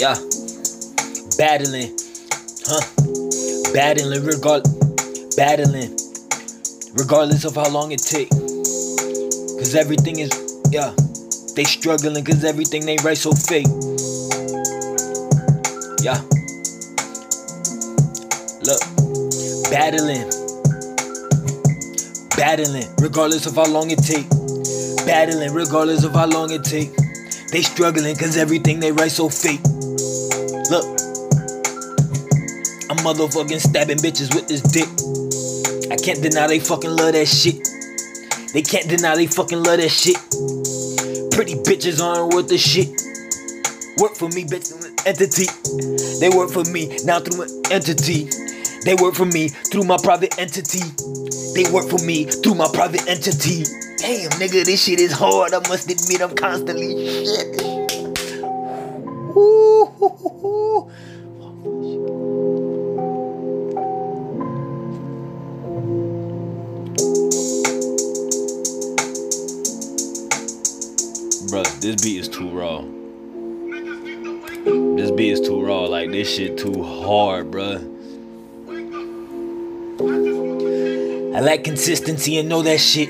Yeah. Battling. Huh. Battling regard battling. Regardless of how long it take. Cause everything is yeah. They struggling cause everything they write so fake. Yeah. Look. Battling. Battling. Regardless of how long it take. Battling regardless of how long it take. They struggling cause everything they write so fake. Motherfucking stabbing bitches with this dick. I can't deny they fucking love that shit. They can't deny they fucking love that shit. Pretty bitches aren't worth the shit. Work for me, bitch, entity. They work for me now through an entity. They work for me through my private entity. They work for me through my private entity. Damn, nigga, this shit is hard. I must admit, I'm constantly shit. Ooh. This beat is too raw. This beat is too raw. Like this shit too hard, bro. I lack consistency and know that shit.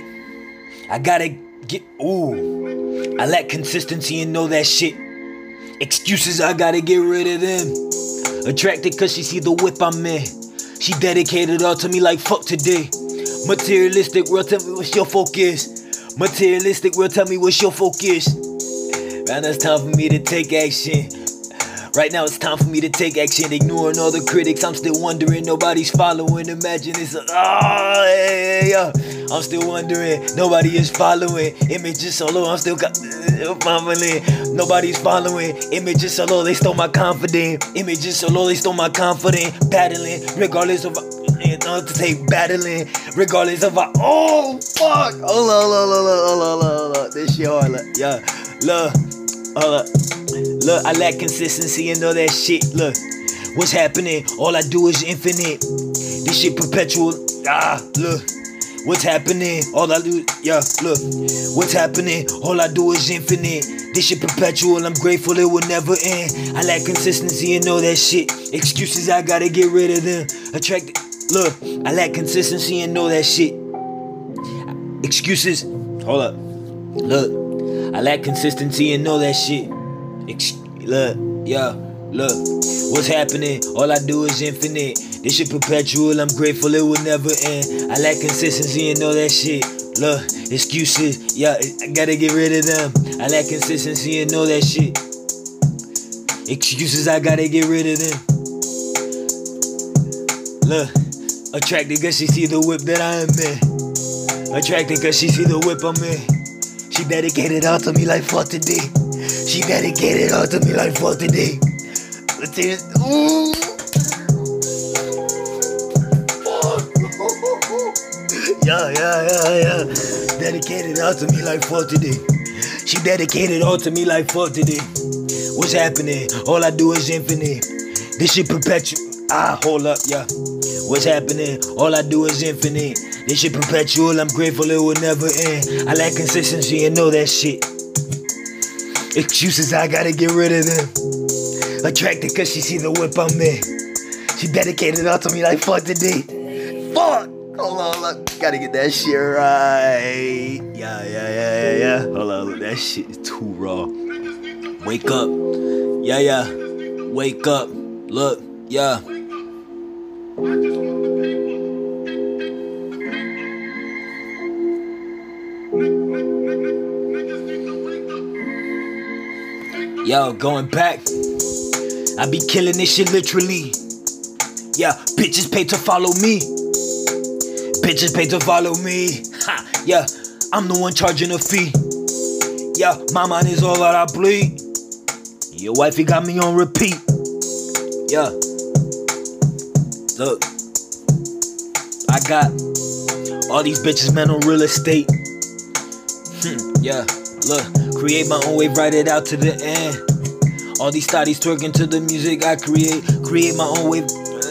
I gotta get ooh. I lack consistency and know that shit. Excuses, I gotta get rid of them. Attracted cause she see the whip I'm in. She dedicated all to me like fuck today. Materialistic world, tell me what's your focus. Materialistic world, tell me what's your focus. Right now it's time for me to take action. Right now it's time for me to take action. Ignoring all the critics, I'm still wondering. Nobody's following. Imagine it's a ah, yeah, yeah, yeah. I'm still wondering. Nobody is following. Images solo, I'm still got uh, following. Nobody's following. Images solo, they stole my confidence. Images solo, they stole my confidence. Battling, regardless of uh, not to say battling, regardless of I, oh fuck, hold on, hold on, hold on, hold on, hold this shit hard, look, yeah, look, up, look, I lack consistency and all that shit, look, what's happening? All I do is infinite, this shit perpetual, ah, look. What's happening? All I do, yeah, look. What's happening? All I do is infinite. This shit perpetual. I'm grateful it will never end. I lack consistency and all that shit. Excuses, I gotta get rid of them. Attracted. Look, I lack consistency and all that shit. Excuses. Hold up. Look, I lack consistency and know that shit. Ex- look, yeah, look. What's happening? All I do is infinite. This shit perpetual. I'm grateful it will never end. I lack consistency and know that shit. Look, excuses. Yeah, I gotta get rid of them. I lack consistency and know that shit. Excuses, I gotta get rid of them. Look, attracted cause she see the whip that I am in. Attracted cause she see the whip I'm in. She dedicated all to me like fuck today. She dedicated all to me like fuck today. Let's. Ooh. Yeah, yeah, yeah, yeah. Dedicated all to me like fuck today. She dedicated all to me like fuck today. What's happening? All I do is infinite. This shit perpetual. Ah, hold up, yeah. What's happening? All I do is infinite. This shit perpetual. I'm grateful it will never end. I lack consistency and know that shit. Excuses, I gotta get rid of them. Attracted cause she see the whip I'm in. She dedicated all to me like fuck today. Fuck! Hold on, look. Gotta get that shit right. Yeah, yeah, yeah, yeah, yeah. Hold on, look, that shit is too raw. Wake up. Yeah, yeah. Wake up. Look, yeah. Yo, going back. I be killing this shit literally. Yeah, bitches pay to follow me. Bitches pay to follow me. Ha, yeah, I'm the one charging a fee. Yeah, my mind is all that I bleed. Your wifey got me on repeat. Yeah. Look. I got all these bitches, man, on real estate. Hmm, yeah, look. Create my own wave, write it out to the end. All these studies twerking to the music I create. Create my own wave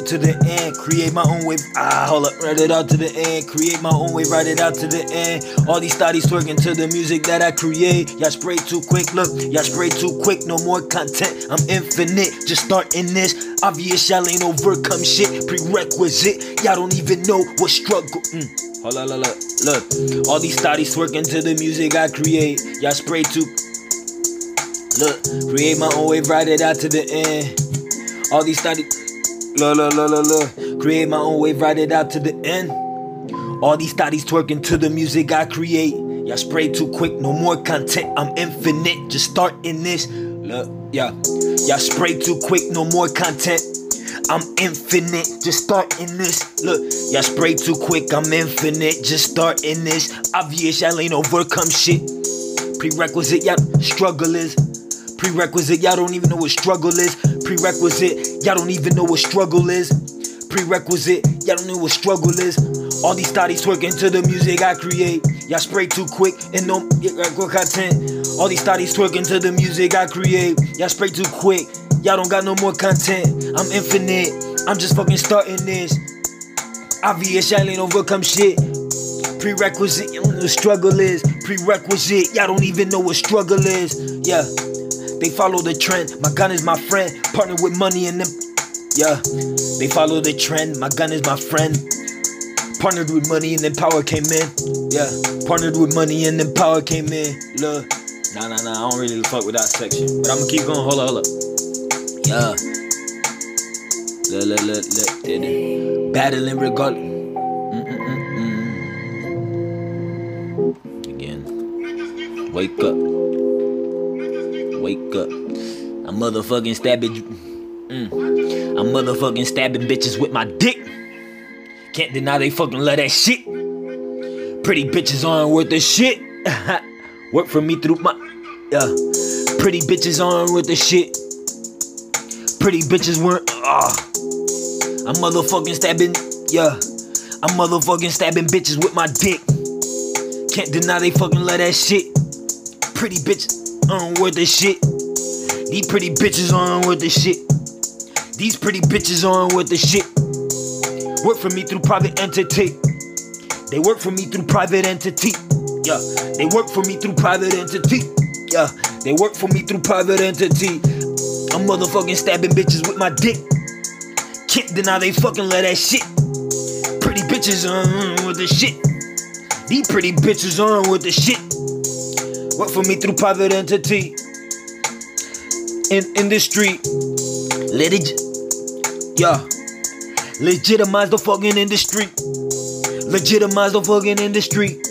to the end. Create my own wave. Ah, hold up, write it out to the end. Create my own wave, write it out to the end. All these studies twerking to the music that I create. Y'all spray too quick, look, y'all spray too quick. No more content. I'm infinite, just starting this. Obvious, y'all ain't overcome shit. Prerequisite, y'all don't even know what struggle. Mm. Hold on, look, look. All these studies twerking to the music I create. Y'all spray too Look, create my own wave, write it out to the end. All these studies, look, look, look, look, look. Create my own wave, ride it out to the end. All these studies twerking to the music I create. Y'all spray too quick, no more content. I'm infinite, just starting this. Look, yeah. Y'all spray too quick, no more content. I'm infinite, just starting this. Look, y'all spray too quick, I'm infinite, just starting this. Obvious, y'all ain't overcome shit. Prerequisite, y'all struggle is. Prerequisite, y'all don't even know what struggle is. Prerequisite, y'all don't even know what struggle is. Prerequisite, y'all don't know what struggle is. All these studies twerking to the music I create. Y'all spray too quick and no good content. All these studies twerking to the music I create. Y'all spray too quick. Y'all don't got no more content. I'm infinite. I'm just fucking starting this. Obvious, y'all ain't overcome shit. Prerequisite, y'all know what struggle is. Prerequisite, y'all don't even know what struggle is. Yeah. They follow the trend. My gun is my friend. Partner with money and them. Yeah. They follow the trend. My gun is my friend. Partnered with money and then power came in. Yeah. Partnered with money and then power came in. Look. Nah, nah, nah. I don't really fuck with that section. But I'm gonna keep going. Hold up, hold up. Yeah. Look, look, look, look. Battling regardless. Mm, mm, mm, Again. Wake up. Wake up. I'm motherfucking stabbing. Mm. I'm motherfucking stabbing bitches with my dick. Can't deny they fucking love that shit. Pretty bitches aren't worth the shit. Work for me through my. Yeah. Pretty bitches aren't worth the shit. Pretty bitches weren't. Ah. I'm motherfucking stabbing. Yeah. I'm motherfucking stabbing bitches with my dick. Can't deny they fucking love that shit. Pretty bitches aren't worth the shit. These pretty bitches aren't worth the shit. These pretty bitches aren't worth the shit. Work for me through private entity. They work for me through private entity. Yeah, they work for me through private entity. Yeah, they work for me through private entity. I'm motherfucking stabbing bitches with my dick. Can't deny they fucking love that shit. Pretty bitches aren't worth the shit. These pretty bitches aren't worth the shit. Work for me through private entity. In in the street. Let it Yeah. Legitimize the fucking industry. Legitimize the fucking industry.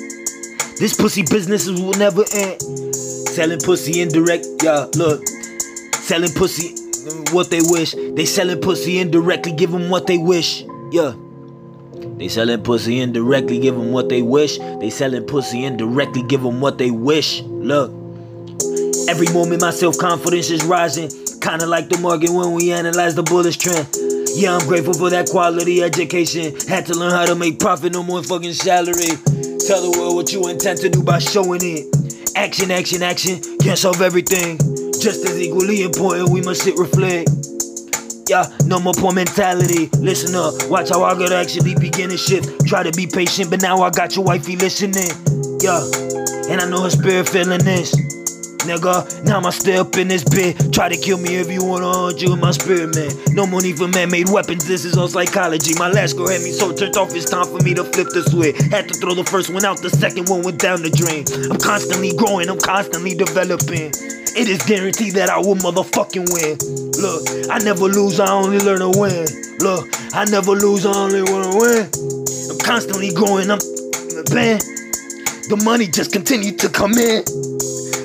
This pussy businesses will never end. Selling pussy indirect, yeah, look. Selling pussy mm, what they wish. They selling pussy indirectly, give them what they wish. Yeah. They selling pussy indirectly, give them what they wish. They selling pussy indirectly, give them what they wish. Look. Every moment my self-confidence is rising. Kinda like the market when we analyze the bullish trend. Yeah, I'm grateful for that quality education. Had to learn how to make profit, no more fucking salary. Tell the world what you intend to do by showing it. Action, action, action, can't solve everything. Just as equally important, we must sit reflect. Yeah, no more poor mentality. Listen up, watch how I gotta actually begin a shift. Try to be patient, but now I got your wifey listening. Yeah, and I know her spirit feeling this nigga. Now I'm still up in this bit. Try to kill me if you wanna haunt you my spirit, man. No money for man-made weapons, this is all psychology. My last girl had me so turned off, it's time for me to flip the switch. Had to throw the first one out, the second one went down the drain. I'm constantly growing, I'm constantly developing. It is guaranteed that I will motherfucking win. Look, I never lose, I only learn to win. Look, I never lose, I only wanna win. I'm constantly growing, I'm man. The money just continued to come in.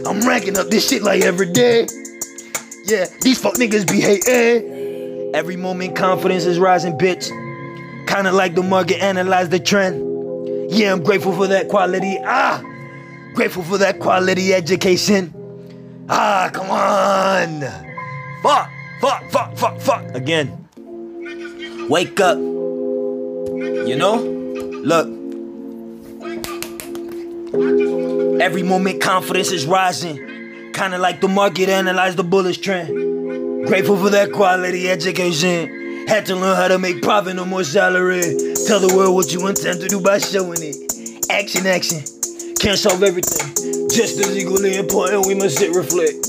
I'm ranking up this shit like every day. Yeah, these fuck niggas be hating. Every moment confidence is rising, bitch. Kinda like the market analyze the trend. Yeah, I'm grateful for that quality. Ah, grateful for that quality education. Ah, come on. Fuck, fuck, fuck, fuck, fuck. Again. Wake up. You know? Look. Every moment confidence is rising. Kinda like the market analyze the bullish trend. Grateful for that quality education. Had to learn how to make profit, no more salary. Tell the world what you intend to do by showing it. Action, action. Can't solve everything. Just as equally important, we must sit reflect.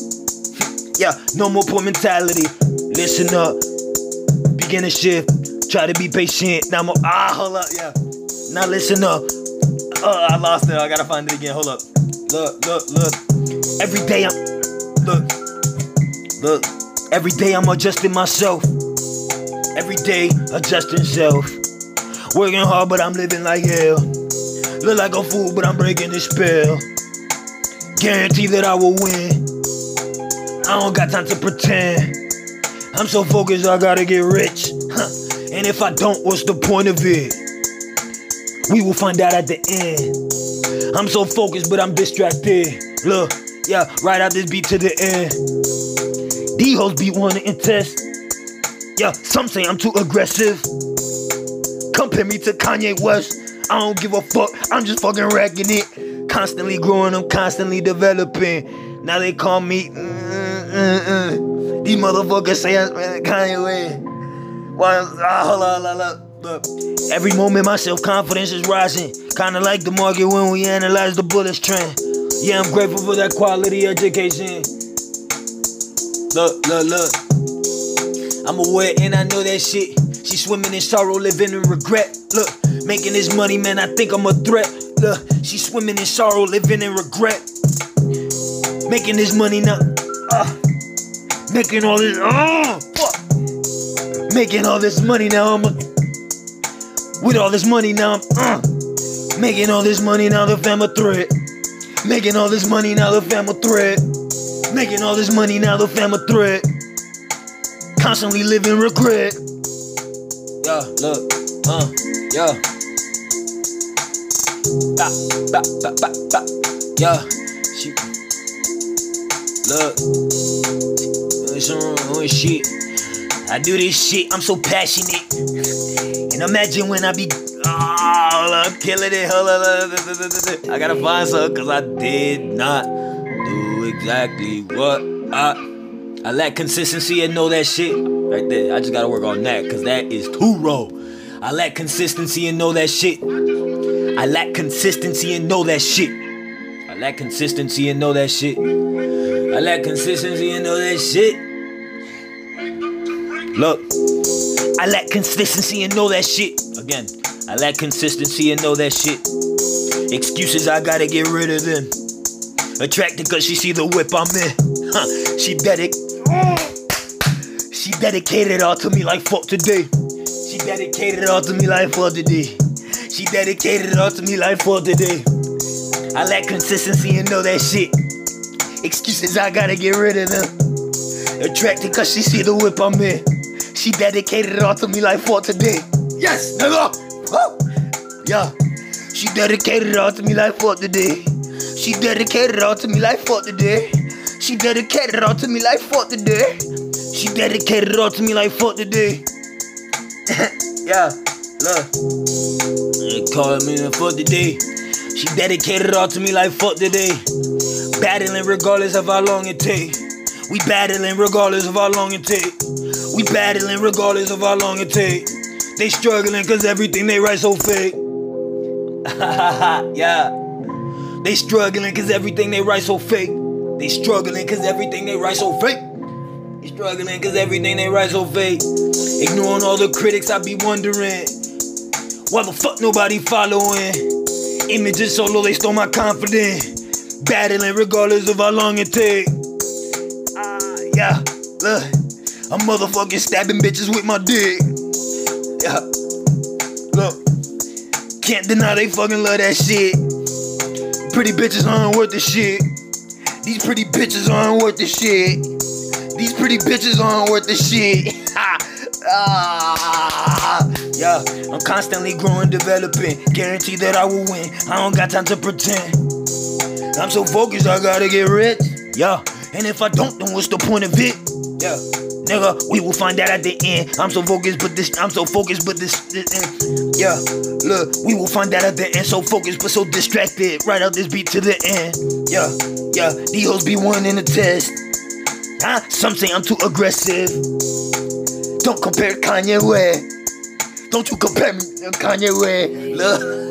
Yeah, no more poor mentality. Listen up. Begin a shift. Try to be patient. Now a, ah, hold up, yeah. Now listen up. Oh, I lost it. I gotta find it again. Hold up. Look, look, look. Every day I'm look, look. Every day I'm adjusting myself. Every day adjusting self. Working hard, but I'm living like hell. Look like a fool, but I'm breaking the spell. Guarantee that I will win. I don't got time to pretend. I'm so focused, I gotta get rich. Huh. And if I don't, what's the point of it? We will find out at the end. I'm so focused, but I'm distracted. Look, yeah, right out this beat to the end. These hoes be wanting to test. Yeah, some say I'm too aggressive. Compare me to Kanye West. I don't give a fuck, I'm just fucking racking it. Constantly growing, I'm constantly developing. Now they call me. Mm, mm, mm. These motherfuckers say I'm Kanye West. Why? Ah, hold on, hold on, Every moment my self confidence is rising. Kinda like the market when we analyze the bullish trend. Yeah, I'm grateful for that quality education. Look, look, look. I'm aware and I know that shit. She swimming in sorrow, living in regret. Look, making this money, man, I think I'm a threat. Look, she swimming in sorrow, living in regret. Making this money now. Uh, making all this. Oh, fuck. Making all this money now. I'm a, with all this money now. I'm uh, making all this money now. The fam a threat. Making all this money now. The fam a threat. Making all this money now. The fam a threat. Constantly living regret. Yeah, look, uh, yeah. Ba, ba, ba, ba, ba. Yeah, she. Look, some doing shit. I do this shit, I'm so passionate. And imagine when I be. Oh, look, killing it. I gotta find something because I did not do exactly what I. I lack consistency and know that shit. Right there. I just gotta work on that because that is too raw. I lack consistency and know that shit. I lack consistency and know that shit. I lack consistency and know that shit. I lack consistency and know that shit. Look, I lack consistency and know that shit. Again, I lack consistency and know that shit. Excuses, I gotta get rid of them. Attracted cause she see the whip I'm in. Huh, she dedic. She dedicated all to me like fuck today. She dedicated all to me like fuck today. She dedicated all to me like fuck today. I lack consistency and know that shit. Excuses, I gotta get rid of them. Attracted cause she see the whip I'm in. She dedicated it all to me like fuck today. Yes, nigga! Woo! Yeah. She dedicated it all to me like fuck today. She dedicated it all to me like fuck today. She dedicated it all to me like fuck today. She dedicated it all to me like fuck today. yeah, look. They call me the fuck today. She dedicated it all to me like fuck today. Battling regardless of how long it take. We battling regardless of how long it take. We battling regardless of how long it take. They struggling cause everything they write so fake. yeah. They struggling cause everything they write so fake. They struggling cause everything they write so fake. They struggling cause everything they write so fake. Ignoring all the critics, I be wondering why the fuck nobody following. Images so low they stole my confidence. Battling regardless of how long it take. Yeah, look, I'm motherfucking stabbing bitches with my dick. Yeah, look, can't deny they fucking love that shit. Pretty bitches aren't worth the shit. These pretty bitches aren't worth the shit. These pretty bitches aren't worth the shit. ah, yeah, I'm constantly growing, developing. Guarantee that I will win. I don't got time to pretend. I'm so focused, I gotta get rich. Yeah, and if I don't, then what's the point of it? Yeah. Nigga, we will find out at the end. I'm so focused, but this, I'm so focused, but this, this yeah. Look, we will find out at the end. So focused, but so distracted. Right out this beat to the end. Yeah, yeah. These hoes be one in the test. Huh? Some say I'm too aggressive. Don't compare Kanye West. Don't you compare me to Kanye West. Look.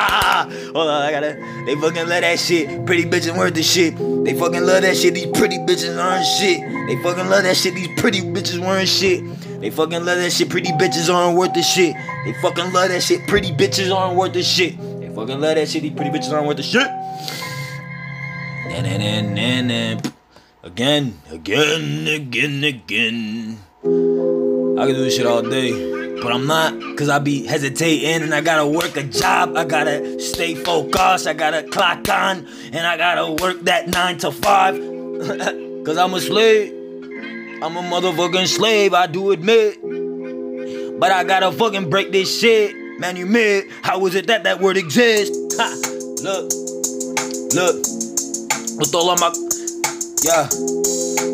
Hold on, I gotta. They fucking love that shit. Pretty bitches worth the shit. They fucking love that shit. These pretty bitches aren't shit. They fucking love that shit. These pretty bitches weren't shit. They fucking love that shit. Pretty bitches aren't worth the shit. They fucking love that shit. Pretty bitches aren't worth the shit. They fucking love that shit. These pretty bitches aren't worth the shit. And and and and, and. again, again, again, again. I can do this shit all day. But I'm not, cause I be hesitating and I gotta work a job. I gotta stay focused. I gotta clock on and I gotta work that nine to five. cause I'm a slave. I'm a motherfucking slave, I do admit. But I gotta fucking break this shit. Man, you mid. How is it that that word exists? Ha. Look, look. With all of my, yeah.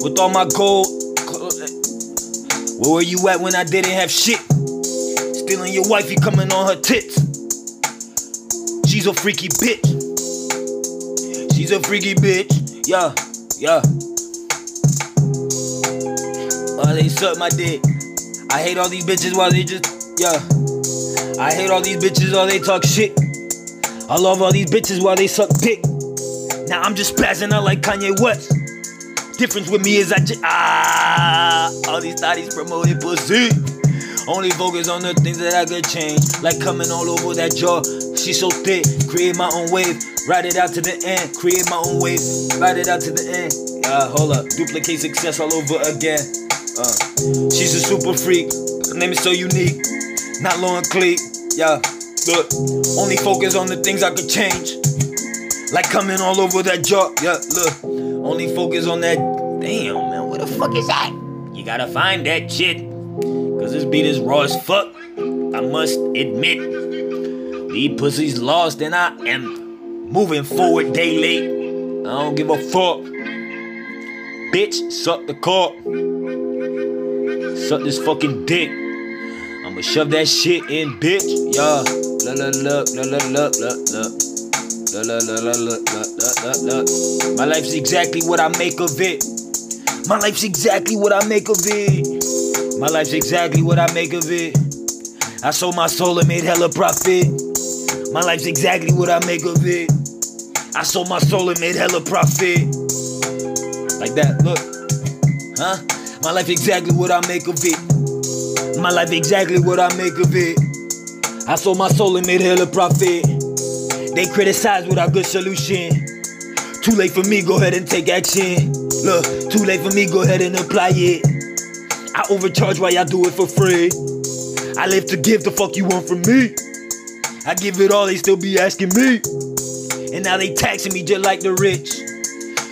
With all my gold. Where were you at when I didn't have shit? Stealing your wife, you coming on her tits. She's a freaky bitch. She's a freaky bitch. Yeah, yeah. Oh, they suck my dick. I hate all these bitches while they just, yeah. I hate all these bitches while they talk shit. I love all these bitches while they suck dick. Now I'm just spazzing out like Kanye West. Difference with me is I just, ah, all these thotties promoting pussy. Only focus on the things that I could change. Like coming all over that jaw. She's so thick. Create my own wave. Ride it out to the end. Create my own wave. Ride it out to the end. Uh, hold up. Duplicate success all over again. Uh, she's a super freak. Her name is so unique. Not and cleat. Yeah. Look. Only focus on the things I could change. Like coming all over that jaw. Yeah. Look. Only focus on that. Damn, man. What the fuck is that? You gotta find that shit. This beat is raw as fuck. I must admit. These pussies lost and I am moving forward daily. I don't give a fuck. Bitch, suck the cock. Suck this fucking dick. I'ma shove that shit in, bitch. Yeah. Look, look, look, look, look, look, look. My life's exactly what I make of it. My life's exactly what I make of it. My life's exactly what I make of it. I sold my soul and made hella profit. My life's exactly what I make of it. I sold my soul and made hella profit. Like that, look. Huh? My life exactly what I make of it. My life exactly what I make of it. I sold my soul and made hella profit. They criticize without good solution. Too late for me, go ahead and take action. Look, too late for me, go ahead and apply it. I overcharge while y'all do it for free. I live to give the fuck you want from me. I give it all, they still be asking me. And now they taxing me just like the rich.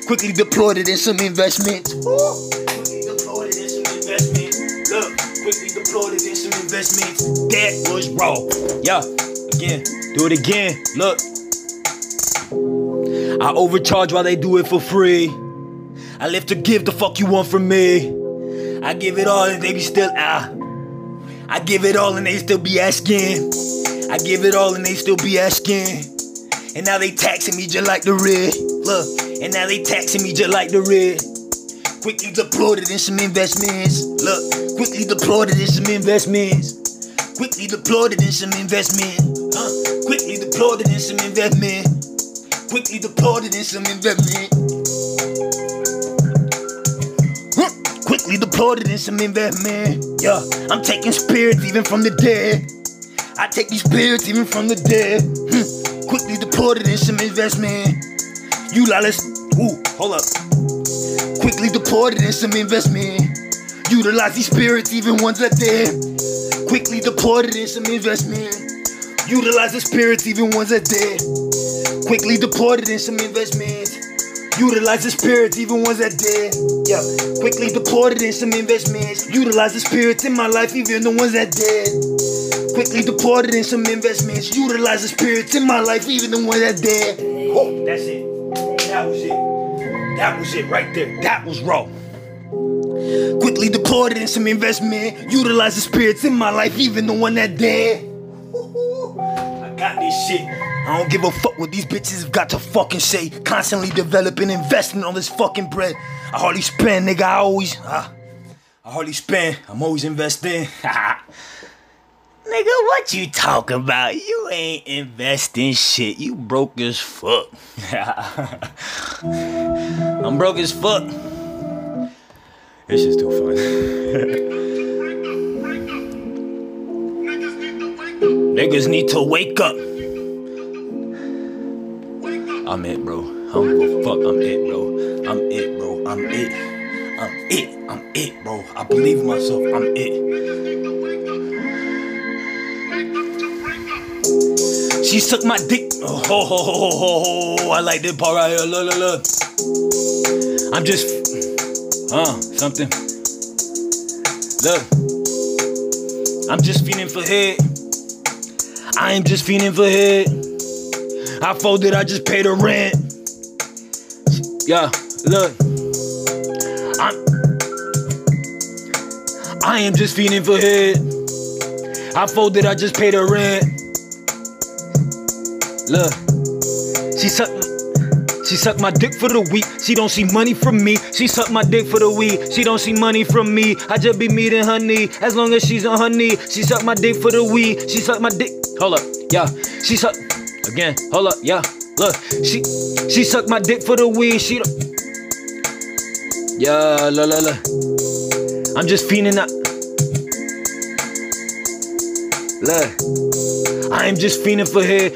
Quickly deployed it in some investments. Quickly deployed it in some investments. Look, quickly deployed it in some investments. That was raw. Yeah, again, do it again. Look. I overcharge while they do it for free. I live to give the fuck you want from me. I give it all and they be still ah. I give it all and they still be asking. I give it all and they still be asking. And now they taxing me just like the red. Look, and now they taxing me just like the red. Quickly deployed it in some investments. Look, quickly deployed it in some investments. Quickly deployed it in some investment. Quickly deployed it in some investment. Quickly deployed in some investment. Quickly deployed it in some investment. Yeah, I'm taking spirits even from the dead. I take these spirits even from the dead. Hmm. Quickly deployed it in some investment. You let's ooh, hold up. Quickly deployed it in some investment. Utilize these spirits even ones that dead. Quickly deployed it in some investment. Utilize the spirits even ones that dead. Quickly deployed in some investments. Utilize the spirits, even ones that dead. Yeah, quickly deployed in some investments. Utilize the spirits in my life, even the ones that dead. Quickly deployed in some investments. Utilize the spirits in my life, even the ones that dead. Oh, that's it. That was it. That was it right there. That was raw. Quickly deployed in some investment. Utilize the spirits in my life, even the one that dead. I got this shit. I don't give a fuck what these bitches have got to fucking say. Constantly developing, investing all this fucking bread. I hardly spend, nigga. I always, uh, I hardly spend. I'm always investing. Nigga, what you talk about? You ain't investing shit. You broke as fuck. I'm broke as fuck. This is too fun. Niggas need to wake up. I'm it, bro. I don't a fuck. I'm it, bro. I'm it, bro. I'm it. I'm it. I'm it, bro. I believe in myself. I'm it. She sucked my dick. Oh, ho, ho, ho, ho, ho. I like this part right here. Look, look, look. I'm just, uh, something. Look, I'm just feeling for head. I am just feeling for head. I folded, I just paid the rent. Yeah, look. I'm, I am just feeling for head. I folded, I just paid the rent. Look, she sucked. She sucked my dick for the week. She don't see money from me. She sucked my dick for the week. She don't see money from me. I just be meeting her knee. As long as she's on her knee. She sucked my dick for the week. She sucked my dick. Hold up, yeah. She sucked again. Hold up, yeah. Look, she she sucked my dick for the week. She. Yeah, la la la. I'm just feeling that. Look, I am just feeling for her.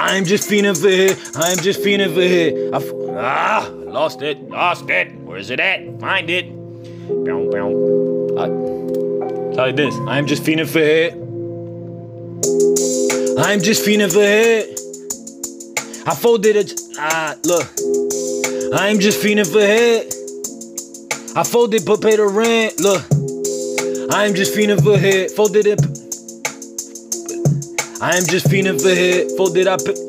I'm just feeling for her. I'm just feeling for her. I f- ah, lost it, lost it. Where's it at? Find it. Bow, bow. I, like this. I'm just feeling for her. I'm just feeling for her. I folded it. Ah, look. I'm just feeling for her. I folded, but paid the rent. Look. I'm just feeling for her. Folded it. I am just feeling for her. Folded, I pay.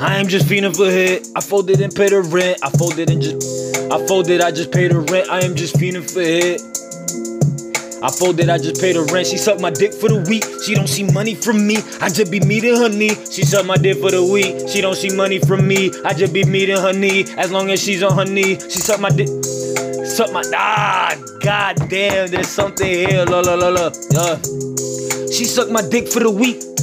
I am just feeling for hit. I folded and paid the rent. I folded and just. I folded, I just paid the rent. I am just feeling for hit. I folded, I just paid the rent. She sucked my dick for the week. She don't see money from me. I just be meeting her knee. She sucked my dick for the week. She don't see money from me. I just be meeting her knee. As long as she's on her knee. She sucked my dick. Suck my ah, god damn, there's something here. La la la la. Yeah. She sucked my dick for the week.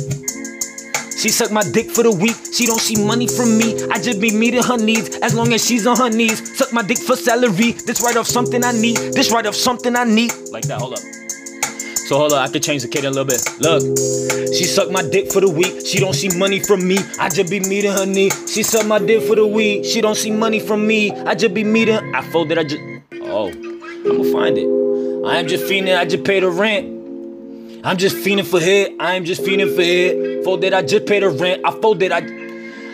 She sucked my dick for the week. She don't see money from me. I just be meeting her needs as long as she's on her knees. Suck my dick for salary. This right off something I need. This right off something I need. Like that. Hold up. So hold up, I could change the kid a little bit. Look, she sucked my dick for the week. She don't see money from me. I just be meeting her knee. She sucked my dick for the week. She don't see money from me. I just be meeting. I folded. I just. Oh, I'ma find it. I am just feeling. I just paid the rent. I'm just feeling for head. I am just feeling for head. Folded, I just paid the rent. I folded, I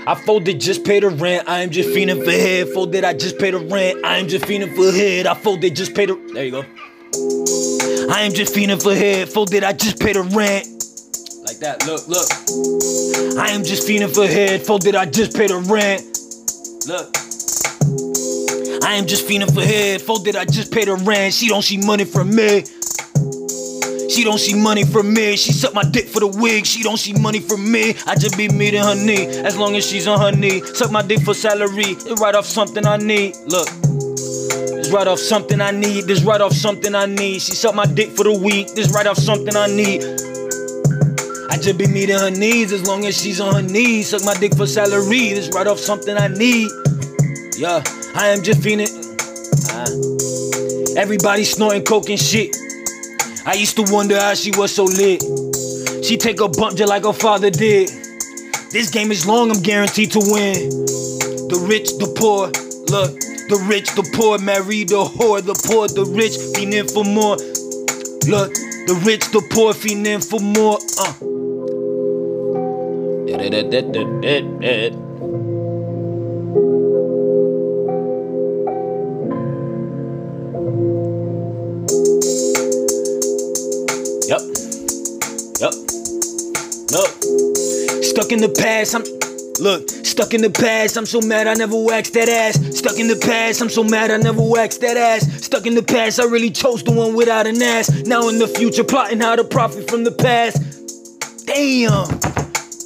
I folded, just paid the rent. I am just feeling for head. Folded, I just paid the rent. I am just feeling for head. I folded, just paid the There you go. I am just feeling for head. Folded, I just paid the rent. Like that. Look, look. I am just feeling for head. Folded, I just paid the rent. Look. I am just feeling for head. Folded, I just paid the rent. She don't see money from me. She don't see money from me. She suck my dick for the wig. She don't see money from me. I just be meeting her knee as long as she's on her knee. Suck my dick for salary. It right off something I need. Look. This right off something I need. This right off something I need. She suck my dick for the week. This right off something I need. I just be meeting her needs as long as she's on her knees. Suck my dick for salary. This right off something I need. Yeah, I am just feeling. Uh, everybody snorting coke and shit. I used to wonder how she was so lit. She take a bump just like her father did. This game is long, I'm guaranteed to win. The rich, the poor, look. The rich, the poor, marry the whore. The poor, the rich, fiending for more. Look, the rich, the poor, fiending for more. Uh. Look. Stuck in the past, I'm look, stuck in the past, I'm so mad I never waxed that ass. Stuck in the past, I'm so mad I never waxed that ass. Stuck in the past, I really chose the one without an ass. Now in the future, plotting how to profit from the past. Damn.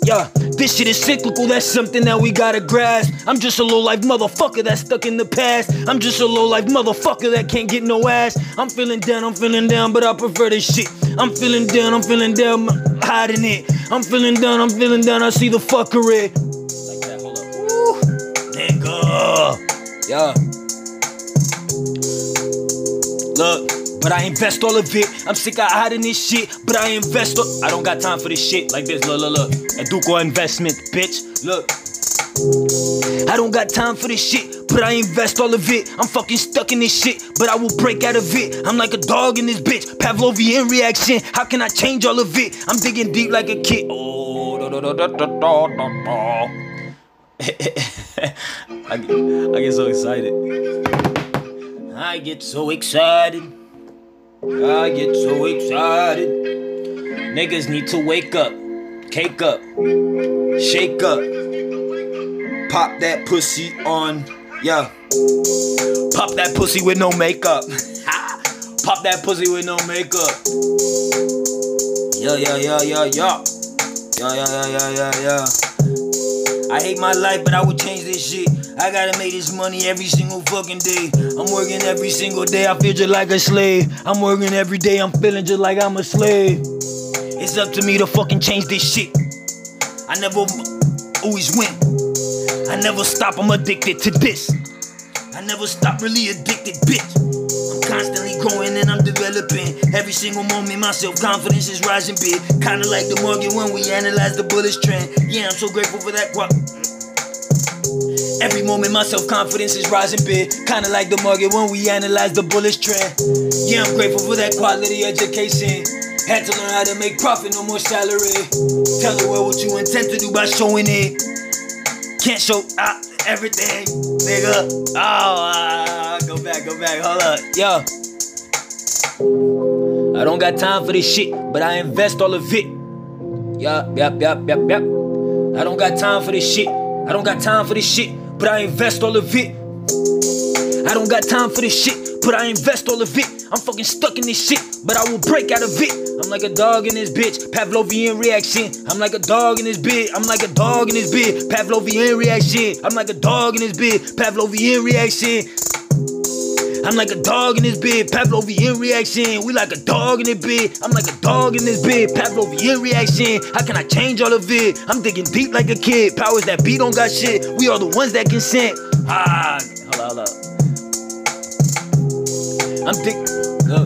Yeah, this shit is cyclical, that's something that we gotta grasp. I'm just a low life motherfucker that's stuck in the past. I'm just a low life motherfucker that can't get no ass. I'm feeling down, I'm feeling down, but I prefer this shit. I'm feeling down, I'm feeling down, I'm hiding it. I'm feeling down, I'm feeling down, I see the fuckery. Like that, hold up. Nigga. Yeah. Look. But I invest all of it. I'm sick of hiding this shit. But I invest all. I don't got time for this shit like this. Look, look, look. A Duco investment, bitch. Look. I don't got time for this shit, but I invest all of it. I'm fucking stuck in this shit, but I will break out of it. I'm like a dog in this bitch, Pavlovian reaction. How can I change all of it? I'm digging deep like a kid. Oh, da, da, da, da, da, da. I, get, I get so excited. I get so excited. I get so excited. Niggas need to wake up, cake up, shake up, pop that pussy on, yeah. Pop that pussy with no makeup. pop that pussy with no makeup. Yeah, yeah, yeah, yeah, yeah. Yeah, yeah, yeah, yeah, yeah, yeah. I hate my life, but I would change this shit. I gotta make this money every single fucking day. I'm working every single day, I feel just like a slave. I'm working every day, I'm feeling just like I'm a slave. It's up to me to fucking change this shit. I never always win. I never stop, I'm addicted to this. I never stop, really addicted, bitch. Constantly growing and I'm developing. Every single moment, my self confidence is rising big. Kinda like the market when we analyze the bullish trend. Yeah, I'm so grateful for that. Every moment my self-confidence is rising big. Kinda like the market when we analyze the bullish trend. Yeah, I'm grateful for that quality education. Had to learn how to make profit, no more salary. Tell the world what you intend to do by showing it. Can't show out everything, nigga. Oh, uh, go back, go back, hold up. Yo. I don't got time for this shit, but I invest all of it. Yup, yup, yup, yup, yup. I don't got time for this shit. I don't got time for this shit but I invest all of it. I don't got time for this shit, but I invest all of it. I'm fucking stuck in this shit, but I will break out of it. I'm like a dog in this bitch, Pavlovian reaction. I'm like a dog in this bitch, I'm like a dog in this bitch, Pavlovian reaction. I'm like a dog in this bitch, Pavlovian reaction. I'm like a dog in this bed, Pavlovian reaction. We like a dog in this bed. I'm like a dog in this bed, Pavlovian reaction. How can I change all of it? I'm digging deep like a kid. Powers that beat don't got shit. We are the ones that consent. Ah, hold on, hold on. I'm dick. Uh,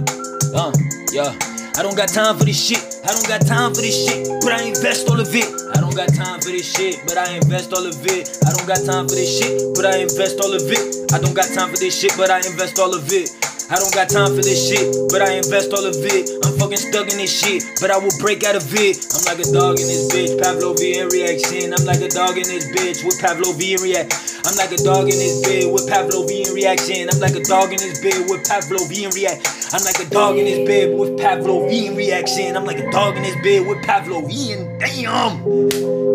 uh, yeah. I don't got time for this shit. I don't got time for this shit, but I invest all of it. I don't got time for this shit, but I invest all of it. I don't got time for this shit, but I invest all of it. I don't got time for this shit, but I invest all of it. I don't got time for this shit, but I invest all of it. I'm fucking stuck in this shit, but I will break out of it. I'm like a dog in this bitch, Pavlovian reaction. I'm like a dog in this bitch with Pavlovian react. I'm like a dog in this bed with Pavlovian reaction. I'm like a dog in this bed with Pavlovian react. I'm like a dog in this bed with Pavlovian reaction. I'm like a dog in this bed with Pavlovian. Damn.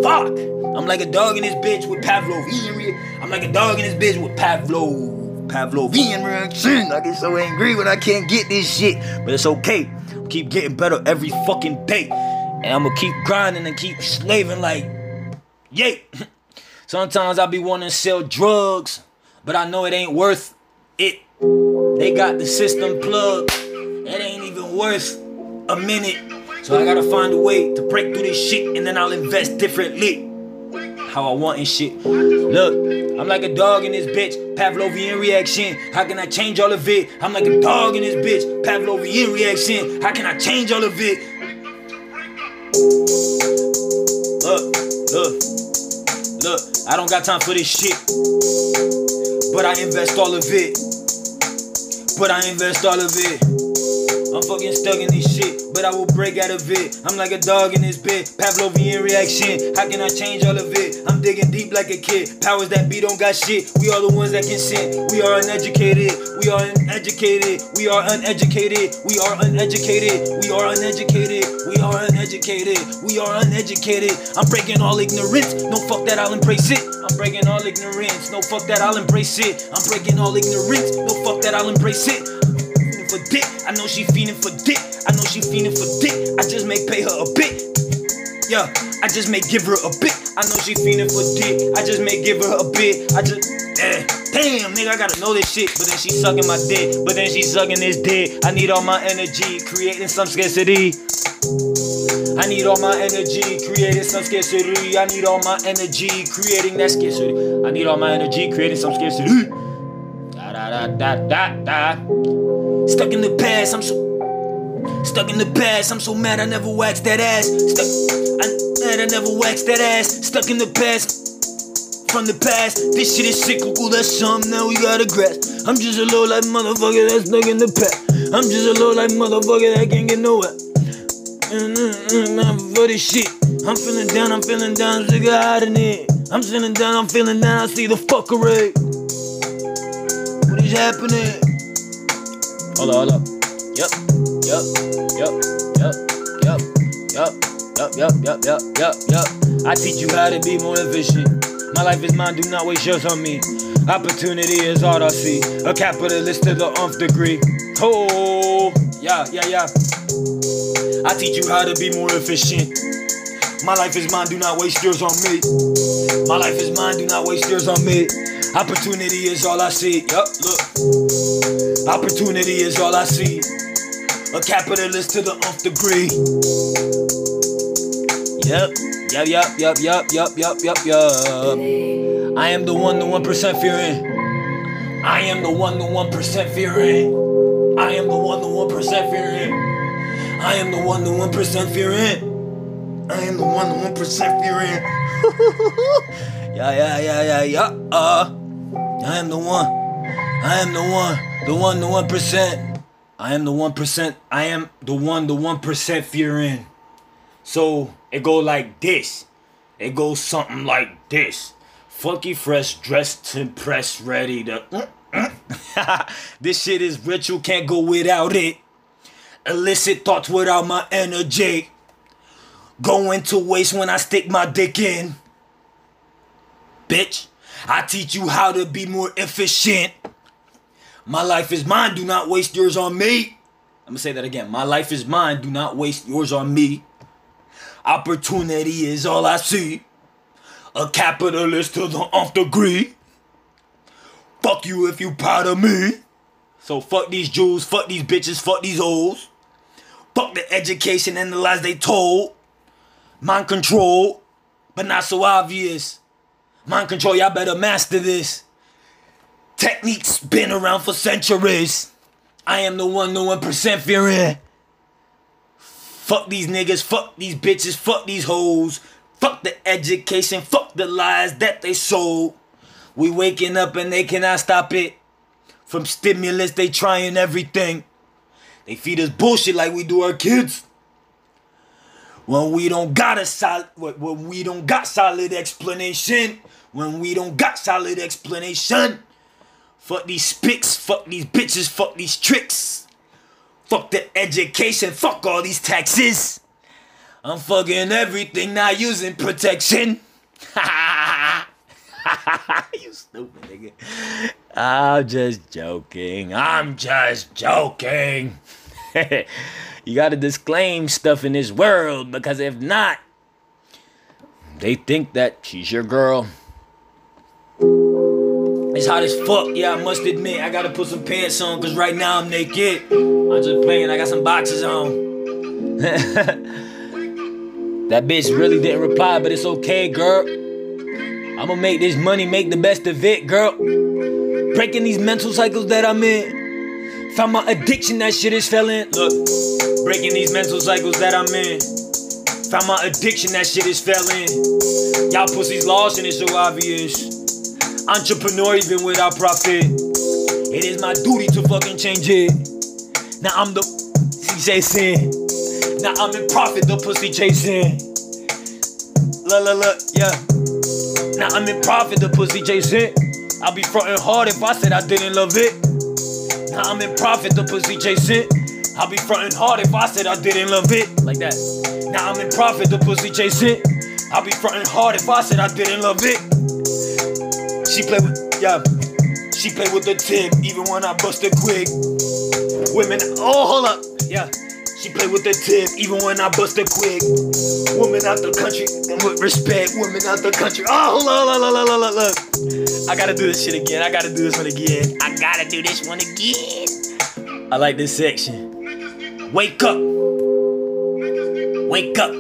Fuck. I'm like a dog in this bitch with Pavlovian reaction. I'm like a dog in this bitch with Pavlov. Pavlovian reaction. I get so angry when I can't get this shit. But it's okay. Keep getting better every fucking day. And I'ma keep grinding and keep slaving like, yay. Sometimes I be wanting to sell drugs, but I know it ain't worth it. They got the system plugged. It ain't even worth a minute. So I gotta find a way to break through this shit and then I'll invest differently how I want and shit. Look, I'm like a dog in this bitch, Pavlovian reaction. How can I change all of it? I'm like a dog in this bitch, Pavlovian reaction. How can I change all of it? Look, look, look, I don't got time for this shit. But I invest all of it. But I invest all of it. I'm fucking stuck in this shit, but I will break out of it. I'm like a dog in this bed, Pavlovian reaction. How can I change all of it? I'm digging deep like a kid. Powers that be don't got shit. We are the ones that consent. We are uneducated. We are uneducated. We are uneducated. We are uneducated. We are uneducated. We are uneducated. We are uneducated. I'm breaking all ignorance. No fuck that, I'll embrace it. I'm breaking all ignorance. No fuck that, I'll embrace it. I'm breaking all ignorance. No fuck that, I'll embrace it dick. I know she fiending for dick. I know she fiending for dick. I just may pay her a bit. Yeah, I just may give her a bit. I know she feeling for dick. I just may give her a bit. I just, eh. Damn, nigga, I gotta know this shit. But then she sucking my dick. But then she sucking this dick. I need all my energy, creating some scarcity. I need all my energy, creating some scarcity. I need all my energy, creating that scarcity. I need all my energy, creating some scarcity. Da da da da da da. Stuck in the past, I'm so stuck in the past. I'm so mad I never waxed that ass. Stuck, I, mad I never waxed that ass. Stuck in the past. From the past, this shit is cyclical, that's something that we gotta grasp. I'm just a low life motherfucker that's stuck in the past. I'm just a low life motherfucker that can't get nowhere. Mm-hmm, for this shit. I'm feeling down, I'm feeling down, sick of hiding it. I'm feeling down, I'm feeling down, I see the fuckery. What is happening? Hold on, hold up. Yup, yup, yup, yup, yup, yup, yup, yup, yup, yup, yup, yup. I teach you how to be more efficient. My life is mine, do not waste yours on me. Opportunity is all I see. A capitalist to the nth degree. Oh, yeah, yeah, yeah. I teach you how to be more efficient. My life is mine, do not waste yours on me. My life is mine, do not waste yours on me. Opportunity is all I see. Yup, look. Opportunity is all I see. A capitalist to the nth degree. Yep, yep, yep, yep, yep, yep, yep, yep, yep. I am the one, the one percent fearing. I am the one, the one percent fearing. I am the one, the one percent fearing. I am the one, the one percent fearing. I am the one, the one percent fearing. yeah, yeah, yeah, yeah, yeah. Uh, I am the one. I am the one, the one, the one percent. I am the one percent. I am the one, the one percent fear in. So it go like this. It goes something like this. Funky fresh, dressed to impress, ready to. this shit is ritual, can't go without it. Illicit thoughts without my energy. Going to waste when I stick my dick in. Bitch, I teach you how to be more efficient. My life is mine, do not waste yours on me. I'm gonna say that again. My life is mine, do not waste yours on me. Opportunity is all I see. A capitalist to the nth degree. Fuck you if you proud of me. So fuck these Jews, fuck these bitches, fuck these hoes. Fuck the education and the lies they told. Mind control, but not so obvious. Mind control, y'all better master this. Techniques been around for centuries. I am the one, the one percent fearing. Fuck these niggas, fuck these bitches, fuck these hoes. Fuck the education, fuck the lies that they sold. We waking up and they cannot stop it. From stimulus, they trying everything. They feed us bullshit like we do our kids. When we don't got a solid, when we don't got solid explanation, when we don't got solid explanation. Fuck these spics, fuck these bitches, fuck these tricks. Fuck the education, fuck all these taxes. I'm fucking everything, not using protection. you stupid nigga. I'm just joking. I'm just joking. you gotta disclaim stuff in this world because if not, they think that she's your girl. It's hot as fuck, yeah, I must admit. I gotta put some pants on because right now I'm naked. I'm just playing, I got some boxes on. that bitch really didn't reply, but it's okay, girl. I'ma make this money, make the best of it, girl. Breaking these mental cycles that I'm in. Found my addiction, that shit is failing. Look, breaking these mental cycles that I'm in. Found my addiction, that shit is failing. Y'all pussies lost and it's so obvious. Entrepreneur even without profit. It is my duty to fucking change it. Now I'm the CJ sin. Now I'm in profit, the pussy chasing. Look, look, look, yeah. Now I'm in profit, the pussy chasing. I'll be fronting hard if I said I didn't love it. Now I'm in profit, the pussy chasing. I'll be frontin' hard if I said I didn't love it. Like that. Now I'm in profit, the pussy chasing. I'll be frontin' hard if I said I didn't love it. She play with, yeah. She play with the tip, even when I bust it quick. Women, oh, hold up, yeah. She play with the tip, even when I bust it quick. Woman out the country, and with respect, woman out the country. Oh, look, look, look, look, look, look. I gotta do this shit again. I gotta do this one again. I gotta do this one again. I like this section. Wake up. Wake up.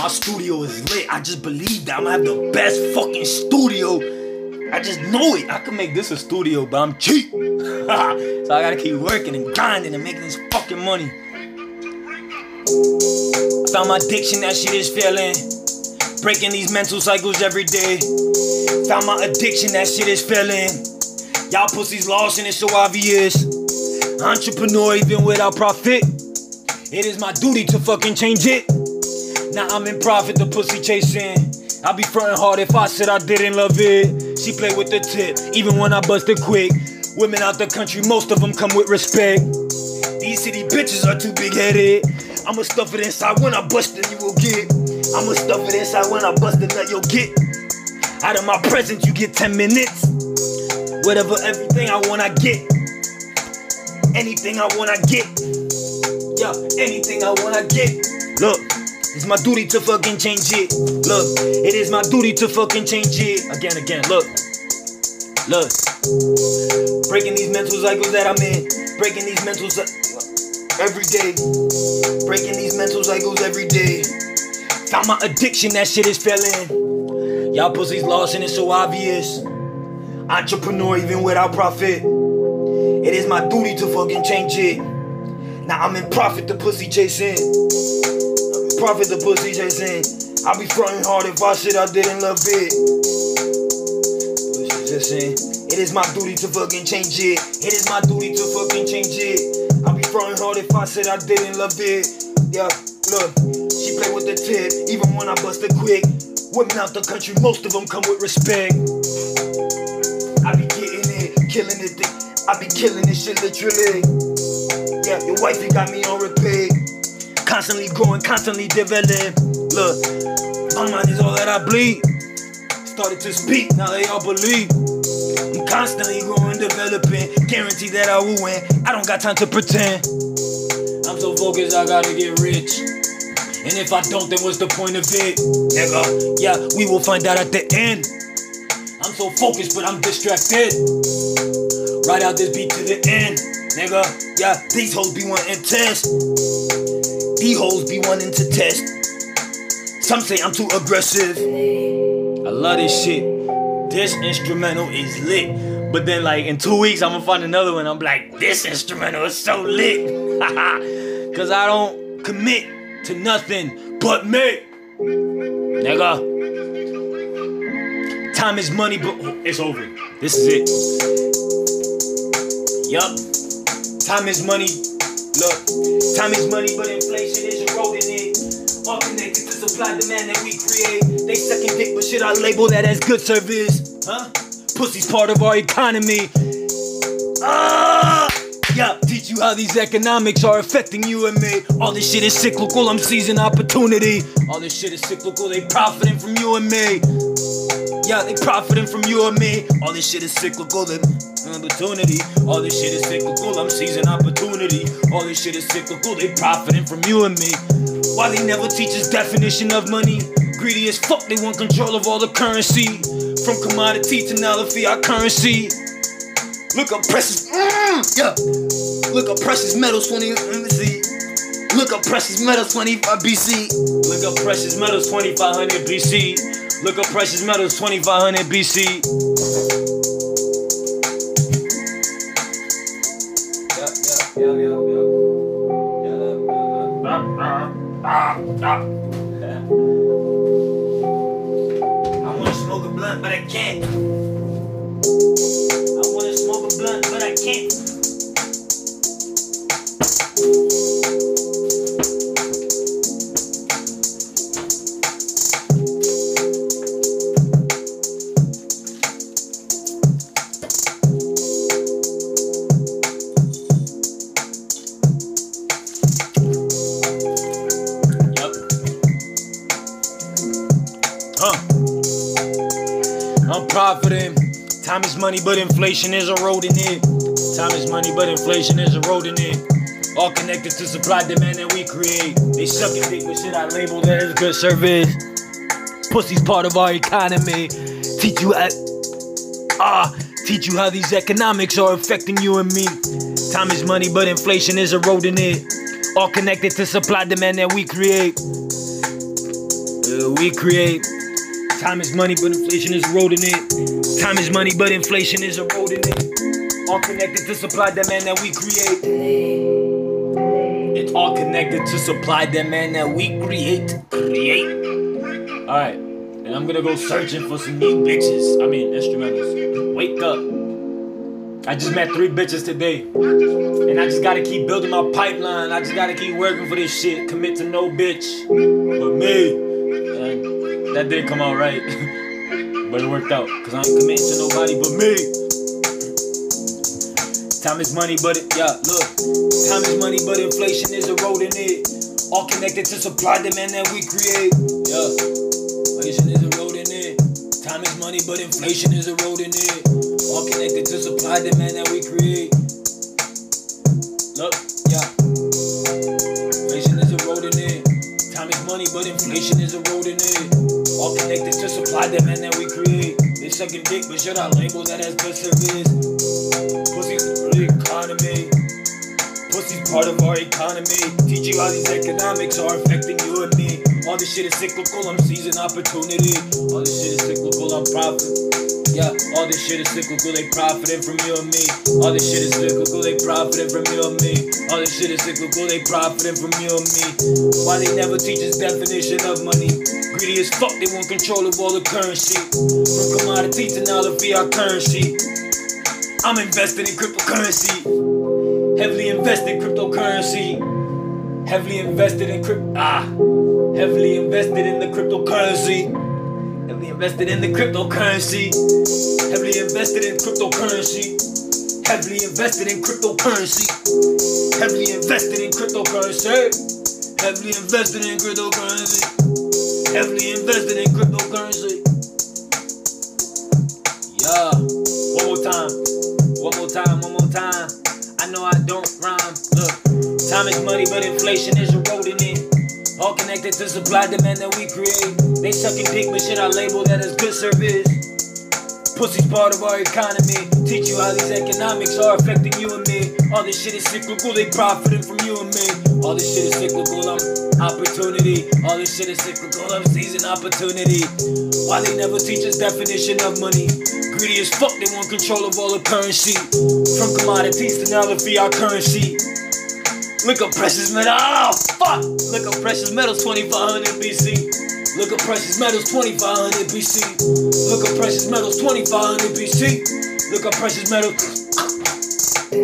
My studio is lit. I just believe that I'm gonna have the best fucking studio. I just know it. I can make this a studio, but I'm cheap. so I gotta keep working and grinding and making this fucking money. I found my addiction, that shit is failing. Breaking these mental cycles every day. Found my addiction, that shit is failing. Y'all pussies lost and it's so obvious. Entrepreneur even without profit. It is my duty to fucking change it. Now I'm in profit, the pussy chasing. I be frontin' hard if I said I didn't love it. She play with the tip, even when I bust it quick. Women out the country, most of them come with respect. These city bitches are too big headed. I'ma stuff it inside when I bust it, you will get. I'ma stuff it inside when I bust it, let you'll get. Out of my presence, you get 10 minutes. Whatever, everything I want, I get. Anything I want, I get. Yeah, anything I want, I get. Look, it's my duty to fucking change it. Look, it is my duty to fucking change it. Again, again, look. Look. Breaking these mental cycles that I'm in. Breaking these mental cycles every day. Breaking these mental cycles every day. Found my addiction, that shit is failing. Y'all pussies lost and it's so obvious. Entrepreneur even without profit. It is my duty to fucking change it. Now I'm in profit, the pussy chasing. In profit, the pussy chasing. I'll be frontin' hard if I shit I didn't love it. Pussy chasing. It is my duty to fucking change it. It is my duty to fucking change it. I be frontin' hard if I said I didn't love it. Yeah, look, she play with the tip, even when I bust it quick. Women out the country, most of them come with respect. I be getting it, killing it. I be killing this shit literally. Yeah, your wifey got me on repeat. Constantly growing, constantly developing. Look, my mind is all that I bleed. Started to speak, now they all believe. I'm constantly growing, developing. Guarantee that I will win. I don't got time to pretend. I'm so focused, I gotta get rich. And if I don't, then what's the point of it? Nigga, yeah, we will find out at the end. I'm so focused, but I'm distracted. Ride out this beat to the end. Nigga, yeah, these hoes be wanting to test. These hoes be wanting to test. Some say I'm too aggressive. I love this shit this instrumental is lit. But then, like, in two weeks, I'm gonna find another one. I'm like, this instrumental is so lit. Cause I don't commit to nothing but me. Nigga. Time is money, but it's over. This is it. Yup. Time is money. Look, time is money, but inflation is eroding All connected to supply demand that we create. They sucking dick, but shit, I label that as good service. Huh? Pussy's part of our economy. Ah! Yeah, teach you how these economics are affecting you and me. All this shit is cyclical, I'm seizing opportunity. All this shit is cyclical, they profiting from you and me. Yeah, they profiting from you and me. All this shit is cyclical, they opportunity. All this shit is cyclical, I'm seizing opportunity. All this shit is cyclical, they profiting from you and me. Why they never teach us definition of money? Greedy as fuck, they want control of all the currency. From commodity to now the fiat currency. Look up precious, mm, yeah. Look up precious metals 20, let me see. Look up precious metals 25 BC. Look up precious metals 2500 BC. Look up precious metals 2500 BC. Yeah, yeah. But inflation is eroding it. Time is money, but inflation is eroding it. All connected to supply demand that we create. They suck and dick with shit I label that as good service. Pussy's part of our economy. Teach you how, ah, teach you how these economics are affecting you and me. Time is money, but inflation is eroding it. All connected to supply demand that we create. Uh, we create. Time is money, but inflation is eroding it. Time is money, but inflation is eroding it. All connected to supply demand that we create. It's all connected to supply demand that we create. Create. Alright. And I'm gonna go searching for some new bitches. I mean instrumentals. Wake up. I just met three bitches today. And I just gotta keep building my pipeline. I just gotta keep working for this shit. Commit to no bitch. But me. That didn't come out right. but it worked out. Cause I ain't committing to nobody but me. Time is money, but it, yeah, look. Time is money, but inflation is eroding it. All connected to supply demand that we create. Yeah, inflation is eroding it. Time is money, but inflation is eroding it. All connected to supply demand that we create. Look, yeah. Inflation is eroding it. Time is money, but inflation is eroding it. All connected to supply demand that we create. They sucking dick, but should I label that as good service? economy. Pussy's part of our economy. Teach you how these economics are affecting you and me. All this shit is cyclical, I'm seizing opportunity. All this shit is cyclical, I'm profiting. Yeah, all this shit is cyclical, they profiting from you and me. All this shit is cyclical, they profiting from you and me. All this shit is cyclical, they profiting from you and me. Why they never teach us definition of money? Greedy as fuck, they want control of all the currency. From commodities to now the fiat currency. I'm invested in cryptocurrency. Heavily invested in cryptocurrency. Heavily invested in crypto. Ah. Heavily invested in the cryptocurrency. Heavily invested in the cryptocurrency. Heavily invested in cryptocurrency. Heavily invested in cryptocurrency. Heavily invested in cryptocurrency. Heavily invested in cryptocurrency. Heavily invested in cryptocurrency. Yeah. One more time. One more time, one more time. I know I don't rhyme. Look, time is money, but inflation is eroding it. All connected to supply demand that we create. They sucking dick, but shit I label that as good service. Pussy's part of our economy. Teach you how these economics are affecting you and me. All this shit is cyclical, they profiting from you and me. All this shit is cyclical, I'm opportunity. All this shit is cyclical, I'm seizing opportunity. Why they never teach us definition of money? Greedy as fuck, they want control of all the currency. From commodities to now the fiat currency. Look up precious metal, oh fuck! Look up precious metals 2500 BC. Look up precious metals 2500 BC. Look up precious metals 2500 BC. Look up precious metals. Yeah,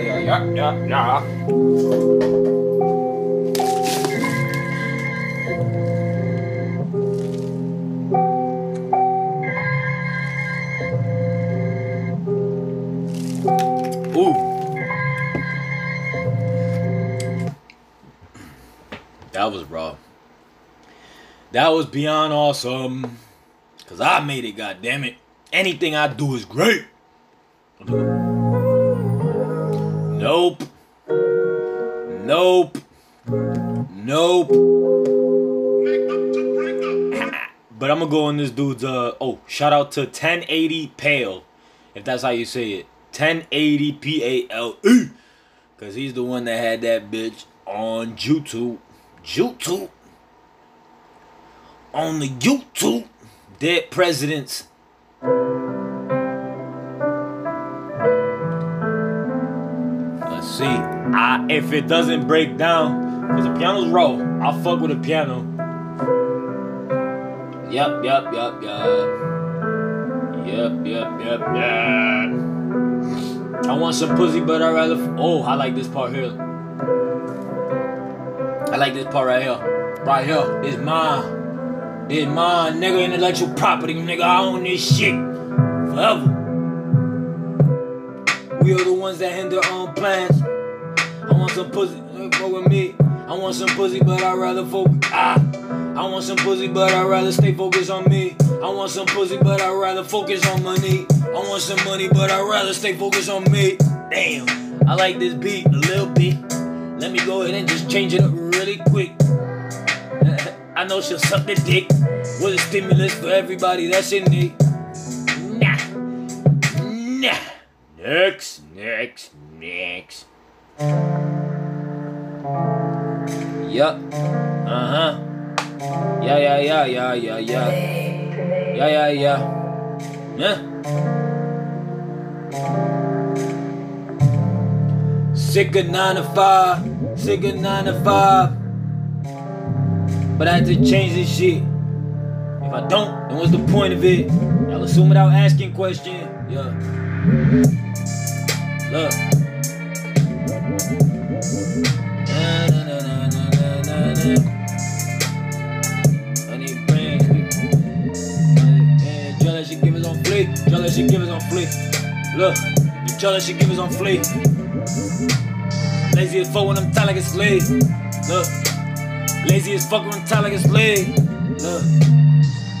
yeah, yeah, yeah, yeah. That was raw. That was beyond awesome. Cause I made it, God damn it. Anything I do is great. Nope. Nope. Nope. but I'm gonna go on this dude's uh oh, shout out to 1080 Pale. If that's how you say it. 1080 P A L E. Cause he's the one that had that bitch on YouTube. YouTube. On the YouTube. Dead presidents. Let's see. I if it doesn't break down, because the piano's raw, I'll fuck with the piano. Yep, yep, yep, yep. Yep, yep, yep, yep. I want some pussy, but I'd rather. Oh, I like this part here. I like this part right here. Right here. It's mine. It's mine, nigga. Intellectual property, nigga. I own this shit. Forever. We are the ones that hinder on plans. I want some pussy, fuck with me. I want some pussy, but I'd rather focus. Ah. I want some pussy, but I'd rather stay focused on me. I want some pussy, but I'd rather focus on money. I want some money, but I'd rather stay focused on me. Damn, I like this beat a little bit. Let me go ahead and just change it up really quick. I know she'll suck the dick with a stimulus for everybody that's in it. Nah, nah. Next, next, next. Yup. Uh huh. Yeah, yeah, yeah, yeah, yeah, yeah. Yeah, yeah, yeah. Yeah. Sick of nine to five, sick of nine to five. But I had to change this shit. If I don't, then what's the point of it? Y'all assume without asking question. Yeah. Look. Na, na, na, na, na, na, na. I need brains. Yeah, jealous, she give us on fleek. Jealous, she give us on fleek. Look, jealous, she give us on fleek. Lazy as fuck when I'm tired like a slave. Look, lazy as fuck when I'm tired like a slave. Look,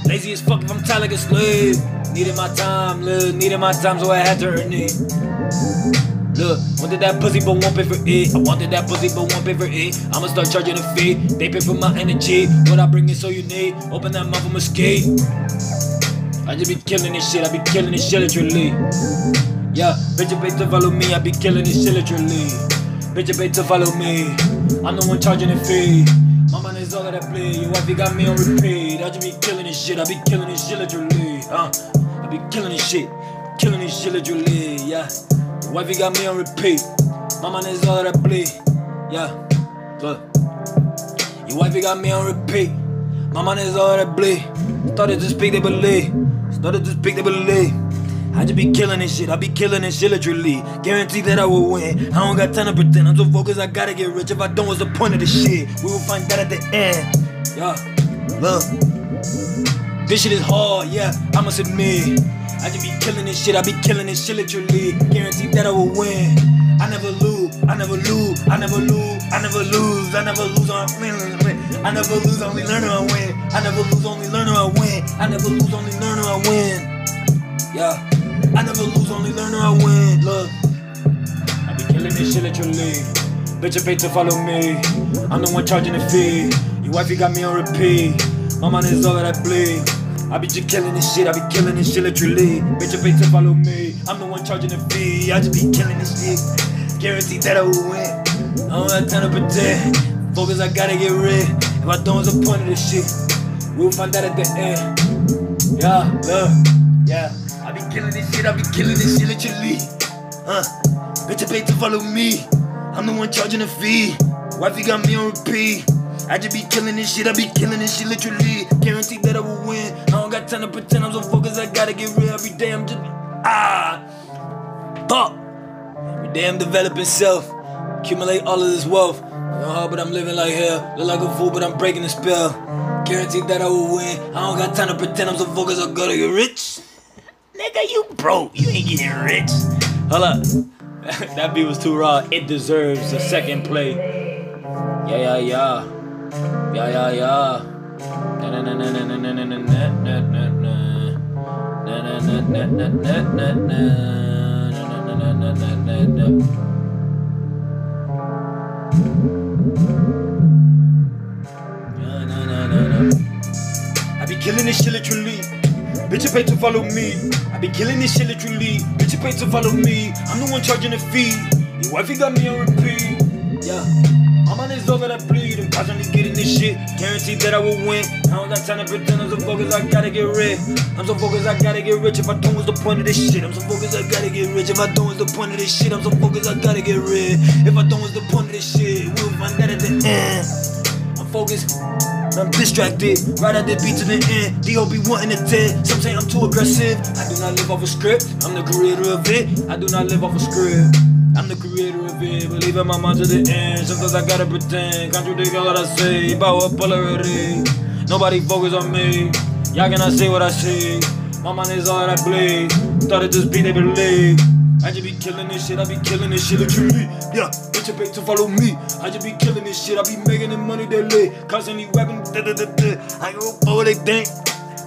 lazy as fuck if I'm tired like a slave. Needed my time, look, needed my time, so I had to earn it. Look, wanted that pussy, but won't pay for it. I wanted that pussy, but won't pay for it. I'ma start charging a fee. They pay for my energy. What I bring it so you need. Open that mouth, I'ma skate. I just be killing this shit, I be killing this shit literally. Yeah, bitch, you to follow me, I be killing this shit literally. Bitch, you to follow me. I'm the one charging the fee. My man is all that I play. Your wife, you got me on repeat. I just be killing this shit, I be killing this shit literally. Uh, I be killing this shit, killing this shit literally. Yeah, your wife, you got me on repeat. My man is all that I play. Yeah, look. Your wife, you got me on repeat. My man is all that I play. Started to speak, they believe. Started to speak, they believe. I just be killing this shit, I be killing this shit literally. Guarantee that I will win. I don't got time to pretend, I'm so focused, I gotta get rich. If I don't, what's the point of this shit? We will find that at the end. Yeah, look. This shit is hard, yeah, I must admit. I just be killing this shit, I be killing this shit literally. Guarantee that I will win. I never lose, I never lose, I never lose, I never lose, I never lose on win. I never lose, only learn I win. I never lose, only learn I win. I never lose, only learn I win. Yeah, I never lose, only learn I win. Look, I be killing this shit literally. Bitch, you pay to follow me. I'm the one charging the fee. Your wifey got me on repeat. My man is all that I bleed. I be just killing this shit, I be killing this shit literally. Bitch, you pay to follow me. I'm the one charging the fee. I just be killing this shit. Guaranteed that I will win. I don't have time to pretend. Focus, I gotta get rid. If I don't, what's the point of this shit? We'll find out at the end. Yeah, look, yeah. Killing this shit, I be killing this shit literally. Uh, you pay to follow me. I'm the one charging the fee. Wifey got me on repeat. I just be killing this shit, I be killing this shit literally. Guarantee that I will win. I don't got time to pretend I'm so focused, I gotta get real every day. I'm just, ah, fuck. Every day I'm developing self. Accumulate all of this wealth. Real hard, but I'm living like hell. Look like a fool, but I'm breaking the spell. Guaranteed that I will win. I don't got time to pretend I'm so focused, I gotta get rich. Nigga, you broke. You ain't getting rich. Hold up. that beat was too raw. It deserves a second play. Yeah, yeah, yeah. Yeah, yeah, yeah. Na na na na na na na na na na na na. Na killing this shit literally. Bitch, you pay to follow me. I be killing this shit literally. Bitch, you pay to follow me. I'm the one charging the fee. Your wifey got me on repeat. Yeah. My man is all that bleed. I'm constantly getting this shit. Guaranteed that I will win. I don't got time to pretend I'm so focused. I gotta get rich. I'm so focused. I gotta get rich. If I don't, what's the point of this shit? I'm so focused. I gotta get rich. If I don't, what's the point of this shit? I'm so focused. I gotta get rich. If I don't, what's the point of this shit? We'll find that at the end. I'm focused. I'm distracted, right at the beat to the end. DOB wanting a 10. Some say I'm too aggressive. I do not live off a script. I'm the creator of it. I do not live off a script. I'm the creator of it. Believe in my mind to the end. Sometimes I gotta pretend. Contradict all I say. What polarity. Nobody focus on me. Y'all cannot see what I see. My mind is all that I bleed. Started this beat, they believe. I just be killing this shit, I be killing this shit look at me. Yeah, bitch, you pay to follow me. I just be killing this shit, I be making the money daily. Constantly rapping, da da da da. I go for what they think.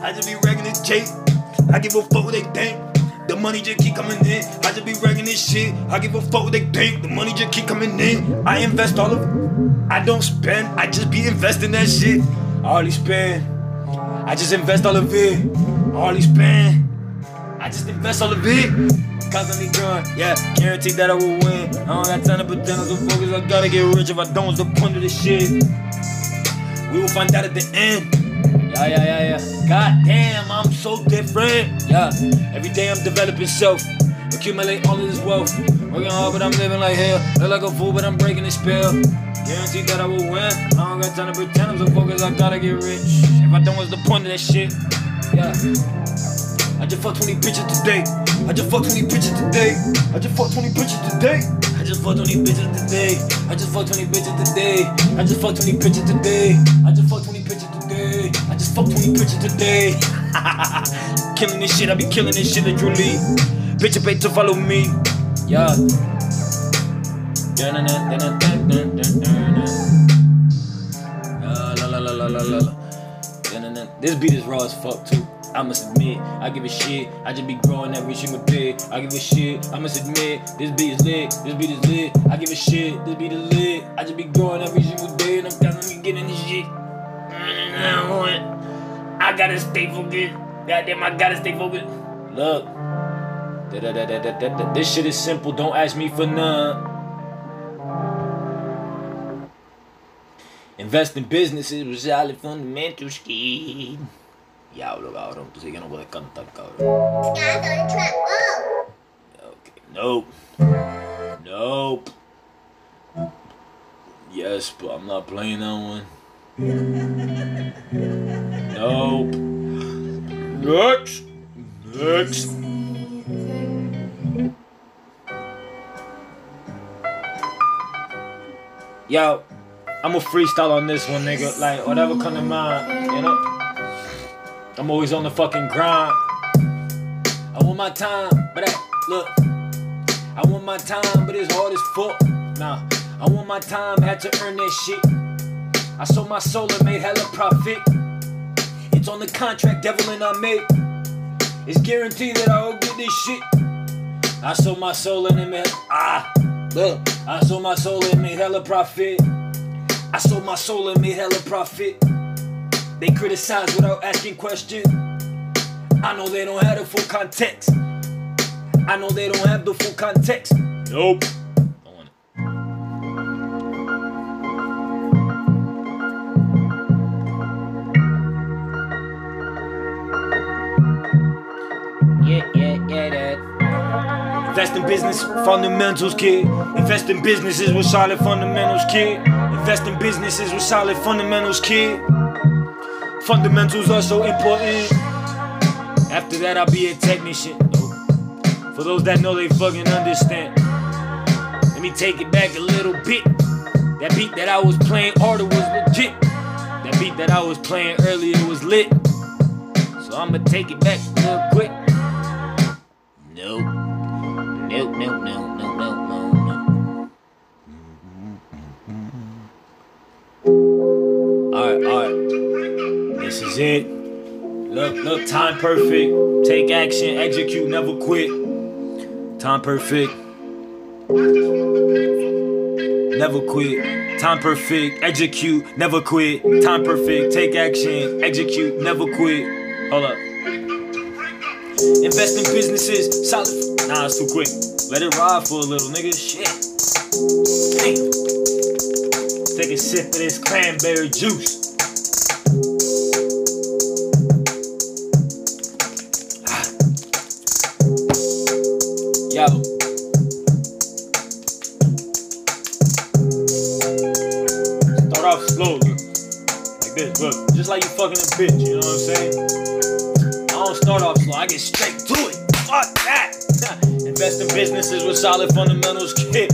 I just be ragging this tape. I give a fuck what they think. The money just keep coming in. I just be ragging this shit. I give a fuck what they think. The money just keep coming in. I invest all of it. I don't spend. I just be investing that shit. I hardly spend. I just invest all of it. I hardly spend. I just invest all of it. Constantly growing, yeah, guaranteed that I will win. I don't got time to pretend I'm so focused. I gotta get rich. If I don't, what's the point of this shit? We will find out at the end. Yeah, yeah, yeah, yeah. God damn, I'm so different. Yeah, every day I'm developing self. Accumulate all of this wealth. Working hard, but I'm living like hell. Look like a fool, but I'm breaking the spell. Guaranteed that I will win. I don't got time to pretend I'm so focused. I gotta get rich. If I don't, what's the point of that shit? Yeah. I just fucked 20 bitches today. I just fucked 20 bitches today. I just fucked 20 bitches today. I just fucked 20 bitches today. I just fucked 20 bitches today. I just fucked 20 bitches today. I just fucked 20 bitches today. I just fucked 20 bitches today. killing this shit, I be killing this shit literally. Bitch, you to follow me. Yeah. This beat is raw as fuck too. I must admit, I give a shit. I just be growing every single day. I give a shit. I must admit, this beat is lit. This beat is lit. I give a shit. This beat is lit. I just be growing every single day, and I'm constantly getting this shit. Mm, I gotta stay focused. Goddamn, I gotta stay focused. Look, this shit is simple. Don't ask me for none. Invest in businesses with solid fundamental kid. Diablo, cabrón. Tú sí que no puedes cantar, cabrón. Okay. Nope. Nope. Yes, but I'm not playing that one. Nope. Next. Next. Yo, I'm a freestyle on this one, nigga. Like, whatever come to mind, you know? I'm always on the fucking grind. I want my time, but I, look, I want my time, but it's hard as fuck. Nah, I want my time, had to earn that shit. I sold my soul and made hella profit. It's on the contract, devil and I made. It's guaranteed that I will get this shit. I sold my soul and it made, ah, look, I sold my soul and made hella profit. I sold my soul and made hella profit. They criticize without asking questions. I know they don't have the full context. I know they don't have the full context. Nope. Don't want it. Yeah, yeah, yeah, that. Invest in business fundamentals, kid. Invest in businesses with solid fundamentals, kid. Invest in businesses with solid fundamentals, kid. Fundamentals are so important. After that, I'll be a technician. For those that know, they fucking understand. Let me take it back a little bit. That beat that I was playing harder was legit. That beat that I was playing earlier was lit. So I'ma take it back real quick. Nope. Nope, nope, nope, nope, nope, nope, nope. Alright, alright. This is it. Look, look, time perfect. Take action, execute, never quit. Time perfect. Never quit. Time perfect. Execute, never quit. Time perfect. Take action, execute, never quit. Hold up. Invest in businesses, solid. Nah, it's too quick. Let it ride for a little, nigga. Shit. Damn. Take a sip of this cranberry juice. Get straight to it. Fuck that. Invest in businesses with solid fundamentals, kid.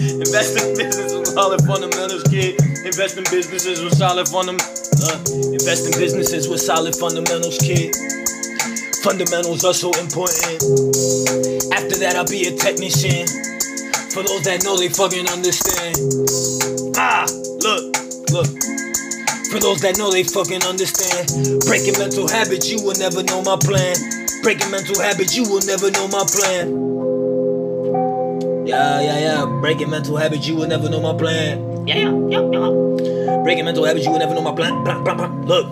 Invest in businesses with solid fundamentals, kid. Invest in businesses with solid fundamentals. Uh, invest in businesses with solid fundamentals, kid. Fundamentals are so important. After that, I'll be a technician. For those that know, they fucking understand. Ah, look, look. For those that know, they fucking understand. Breaking mental habits, you will never know my plan. Breaking mental habits, you will never know my plan. Yeah, yeah, yeah. Breaking mental habits, you will never know my plan. Yeah, yeah, yeah. yeah. Breaking mental habits, you will never know my plan. Blah, blah, blah. Look.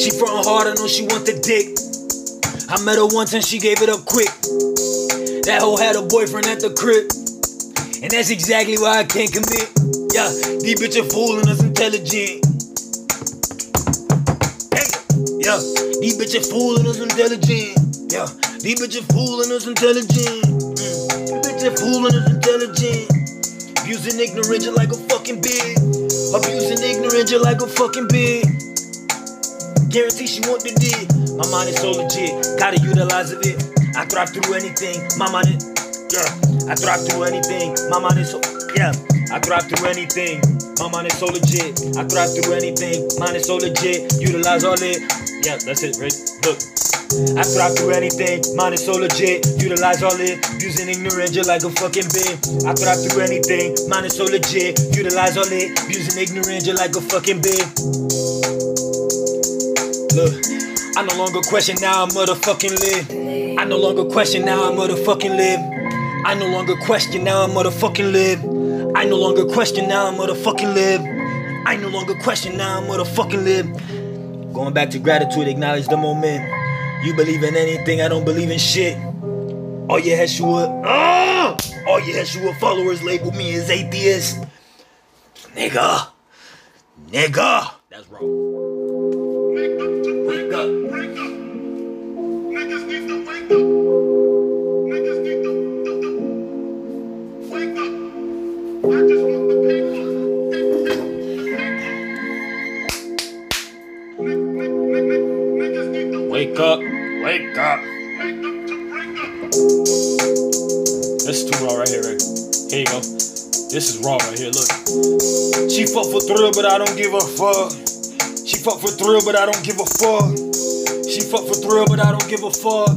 She frontin' hard, I know she want the dick. I met her once and she gave it up quick. That hoe had a boyfriend at the crib. And that's exactly why I can't commit. Yeah, these bitches fooling us intelligent. Yeah, these bitches fooling us intelligent. Yeah, these bitches fooling us intelligent. Mm. These bitches fooling us intelligent. Abusing ignorant just like a fucking big. Abusing ignorant just like a fucking bitch. Guarantee she want the dick. My mind is so legit, gotta utilize of it. I thrive through anything. My mind is, yeah. I thrive through anything. My mind is so, yeah. I thrive through anything. My mind is so legit. I thrive through anything. Mine is so legit. Utilize all it. Yeah, that's it, right? Look. I thrive through anything, mine is so legit. Utilize all it, using ignorant just like a fucking bitch. I thrive through anything, mine is so legit. Utilize all it, using ignorant just like a fucking bitch. Look, I no longer question now, I'm motherfucking live. I no longer question now, I'm motherfucking live. I no longer question now, I'm motherfucking live. I no longer question now, I'm motherfucking live. I no longer question now, I'm motherfucking live. Going back to gratitude, acknowledge the moment. You believe in anything, I don't believe in shit. All your Yeshua, ah! all your Yeshua followers label me as atheist. Nigga, nigga, that's wrong. Wake up, wake up. This is too raw right here, Rick. Here you go. This is raw right here, look. She fuck for thrill, but I don't give a fuck. She fuck for thrill, but I don't give a fuck. She fuck for thrill, but I don't give a fuck.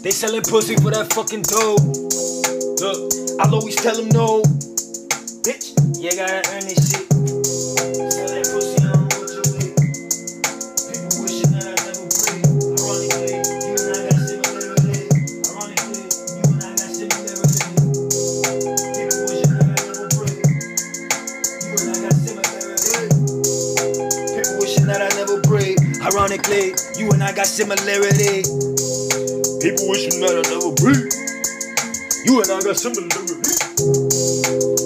They selling pussy for that fucking dope. Look, I'll always tell them no. Bitch, you gotta earn this shit. Got similarity. People wishing that I never breathe. You and I got similarity.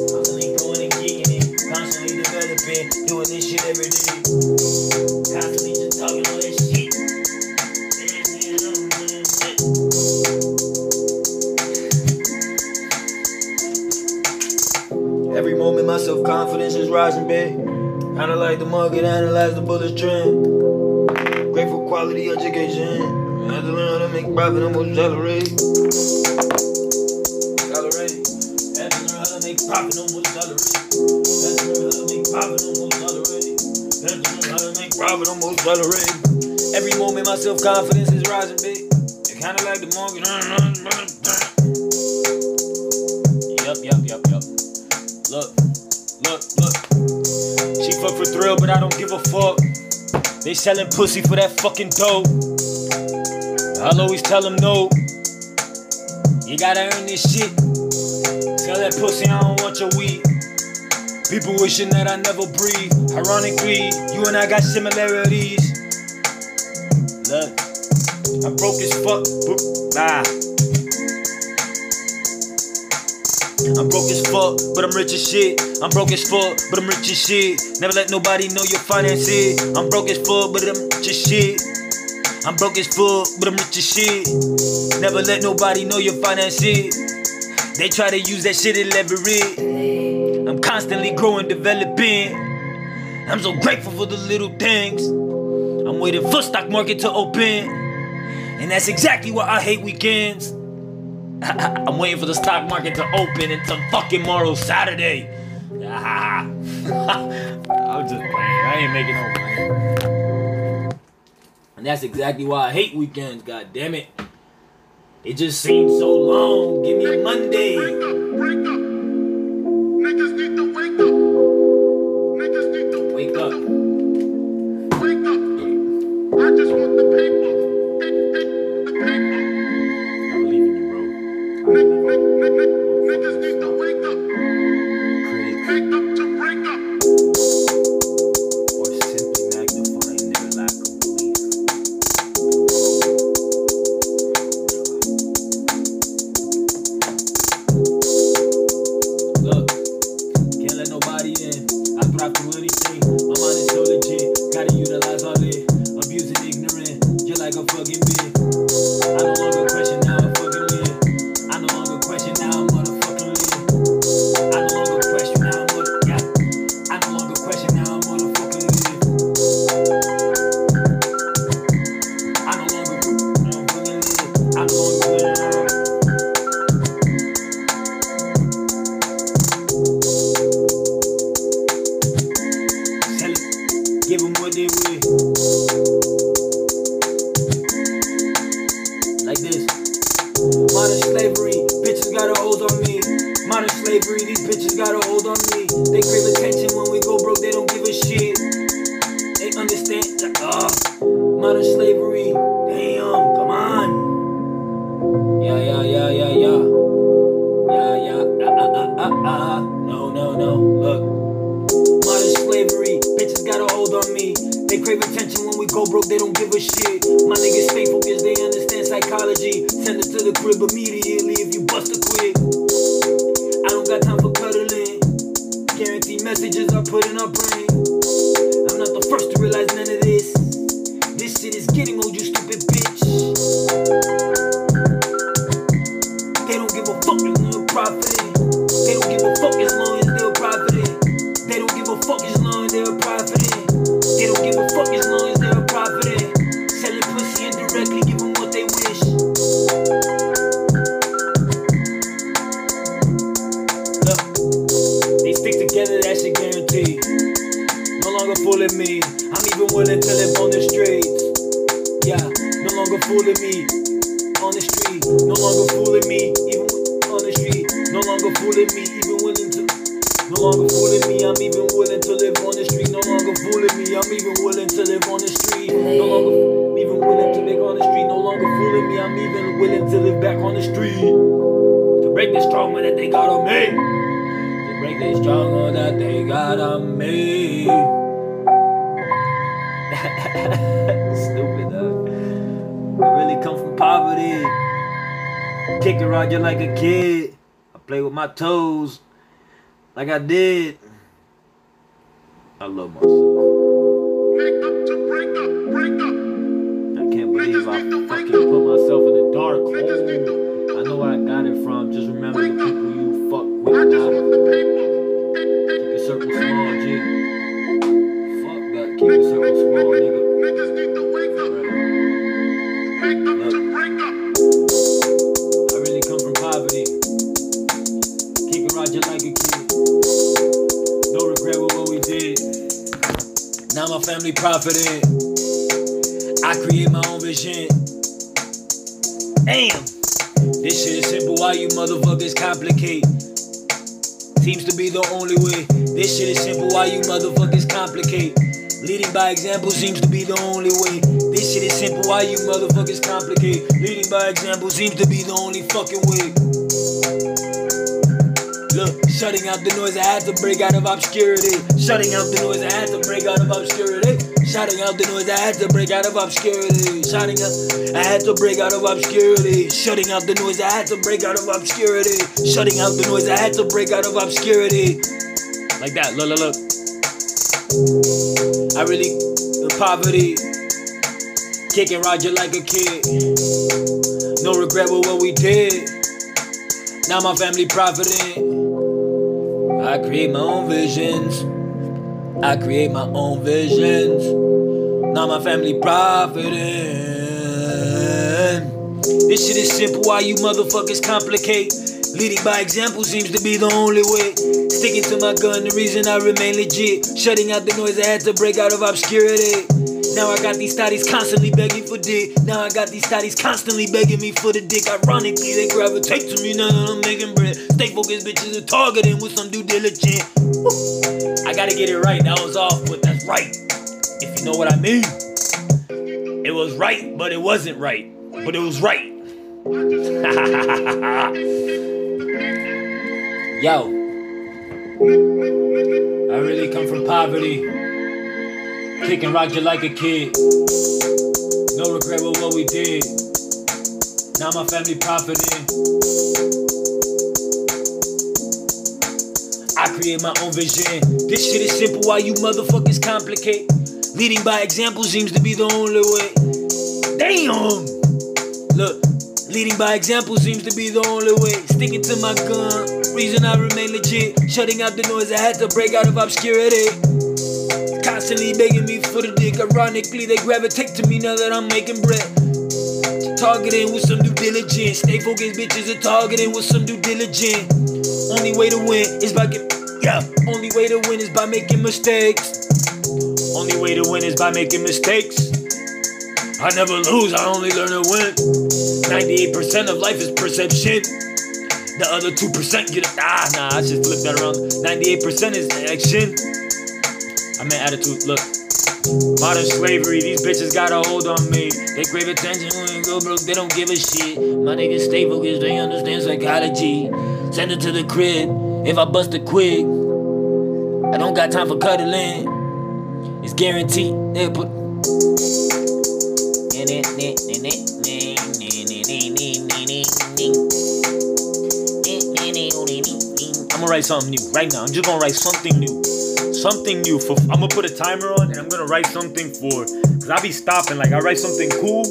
Constantly growing and geeking it, constantly developing, doing this shit every day. Constantly just talking all that shit. Every moment my self-confidence is rising, babe. Kinda like the market, analyze the bullet's trend. Grateful quality education. I had to learn how to make profit most salary. Salary. Had to learn how to make profit most salary. Had to learn how to make profit most salary. Every moment my self-confidence is rising, babe. It's kinda like the market. Yup, yup, yup, yup. Look, look, look. She fuck for thrill, but I don't give a fuck. They selling pussy for that fucking dope. I'll always tell them no. You gotta earn this shit. Tell that pussy I don't want your weed. People wishing that I never breathe. Ironically, you and I got similarities. Look, I'm broke as fuck. but- I'm broke as fuck, but I'm rich as shit. I'm broke as fuck, but I'm rich as shit. Never let nobody know your finances. I'm broke as fuck, but I'm rich as shit. I'm broke as fuck, but I'm rich as shit. Never let nobody know your finances. They try to use that shit to leverage. I'm constantly growing, developing. I'm so grateful for the little things. I'm waiting for stock market to open. And that's exactly why I hate weekends. I'm waiting for the stock market to open It's a fucking tomorrow Saturday. I'm just playing. I ain't making no money. And that's exactly why I hate weekends, god damn it. It just seems so long. Give me a Monday. Wake up, wake up. Like by example seems to be the only way. This shit is simple. Why you motherfuckers complicate? Leading by example seems to be the only fucking way. Look, shutting out the noise, I had to break out of obscurity. Shutting out the noise, I had to break out of obscurity. Shutting out the noise, I had to break out of obscurity. Shutting out, I had to break out of obscurity. Shutting out the noise, I had to break out of obscurity. Shutting out the noise, I had to break out of obscurity. Like that, look, look, look. I really, the poverty, kicking Roger like a kid. No regret with what we did. Now my family profiting. I create my own visions. I create my own visions. Now my family profiting. This shit is simple. Why you motherfuckers complicate? Leading by example seems to be the only way. Sticking to my gun, the reason I remain legit. Shutting out the noise, I had to break out of obscurity. Now I got these thotties constantly begging for dick. Now I got these thotties constantly begging me for the dick. Ironically, they gravitate to me now that I'm making bread. Stay focused, bitches are targeting with some due diligence. Woo. I gotta get it right. That was off, but that's right. If you know what I mean. It was right, but it wasn't right. But it was right. Yo, I really come from poverty. Kicking Roger like a kid. No regret with what we did. Now my family profiting. I create my own vision. This shit is simple, why you motherfuckers complicate? Leading by example seems to be the only way. Damn! Look, leading by example seems to be the only way. Sticking to my gun, reason I remain legit. Shutting out the noise, I had to break out of obscurity. Constantly begging me for the dick. Ironically, they gravitate to me now that I'm making bread. Targeting with some due diligence. Stay focused, bitches are targeting with some due diligence. Only way to win is by get, yeah. Only way to win is by making mistakes. Only way to win is by making mistakes. I never lose, I only learn to win. 98% of life is perception. The other 2% get it. Ah, nah, I just flip that around. 98% is action. I meant attitude. Look. Modern slavery, these bitches got a hold on me. They crave attention when go broke, they don't give a shit. My niggas stay focused, they understand psychology. Send it to the crib if I bust it quick. I don't got time for cuddling. It's guaranteed. They put. Gonna write something new right now. I'm just gonna write something new. Something new for I'm gonna put a timer on and I'm gonna write something for cause I be stopping. Like I write something cool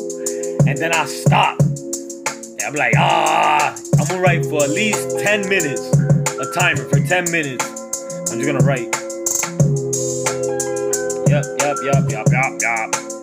and then I stop. And I'm like, ah, I'm gonna write for at least 10 minutes. A timer for 10 minutes. I'm just gonna write. Yep, yep, yep, yep, yep, yep.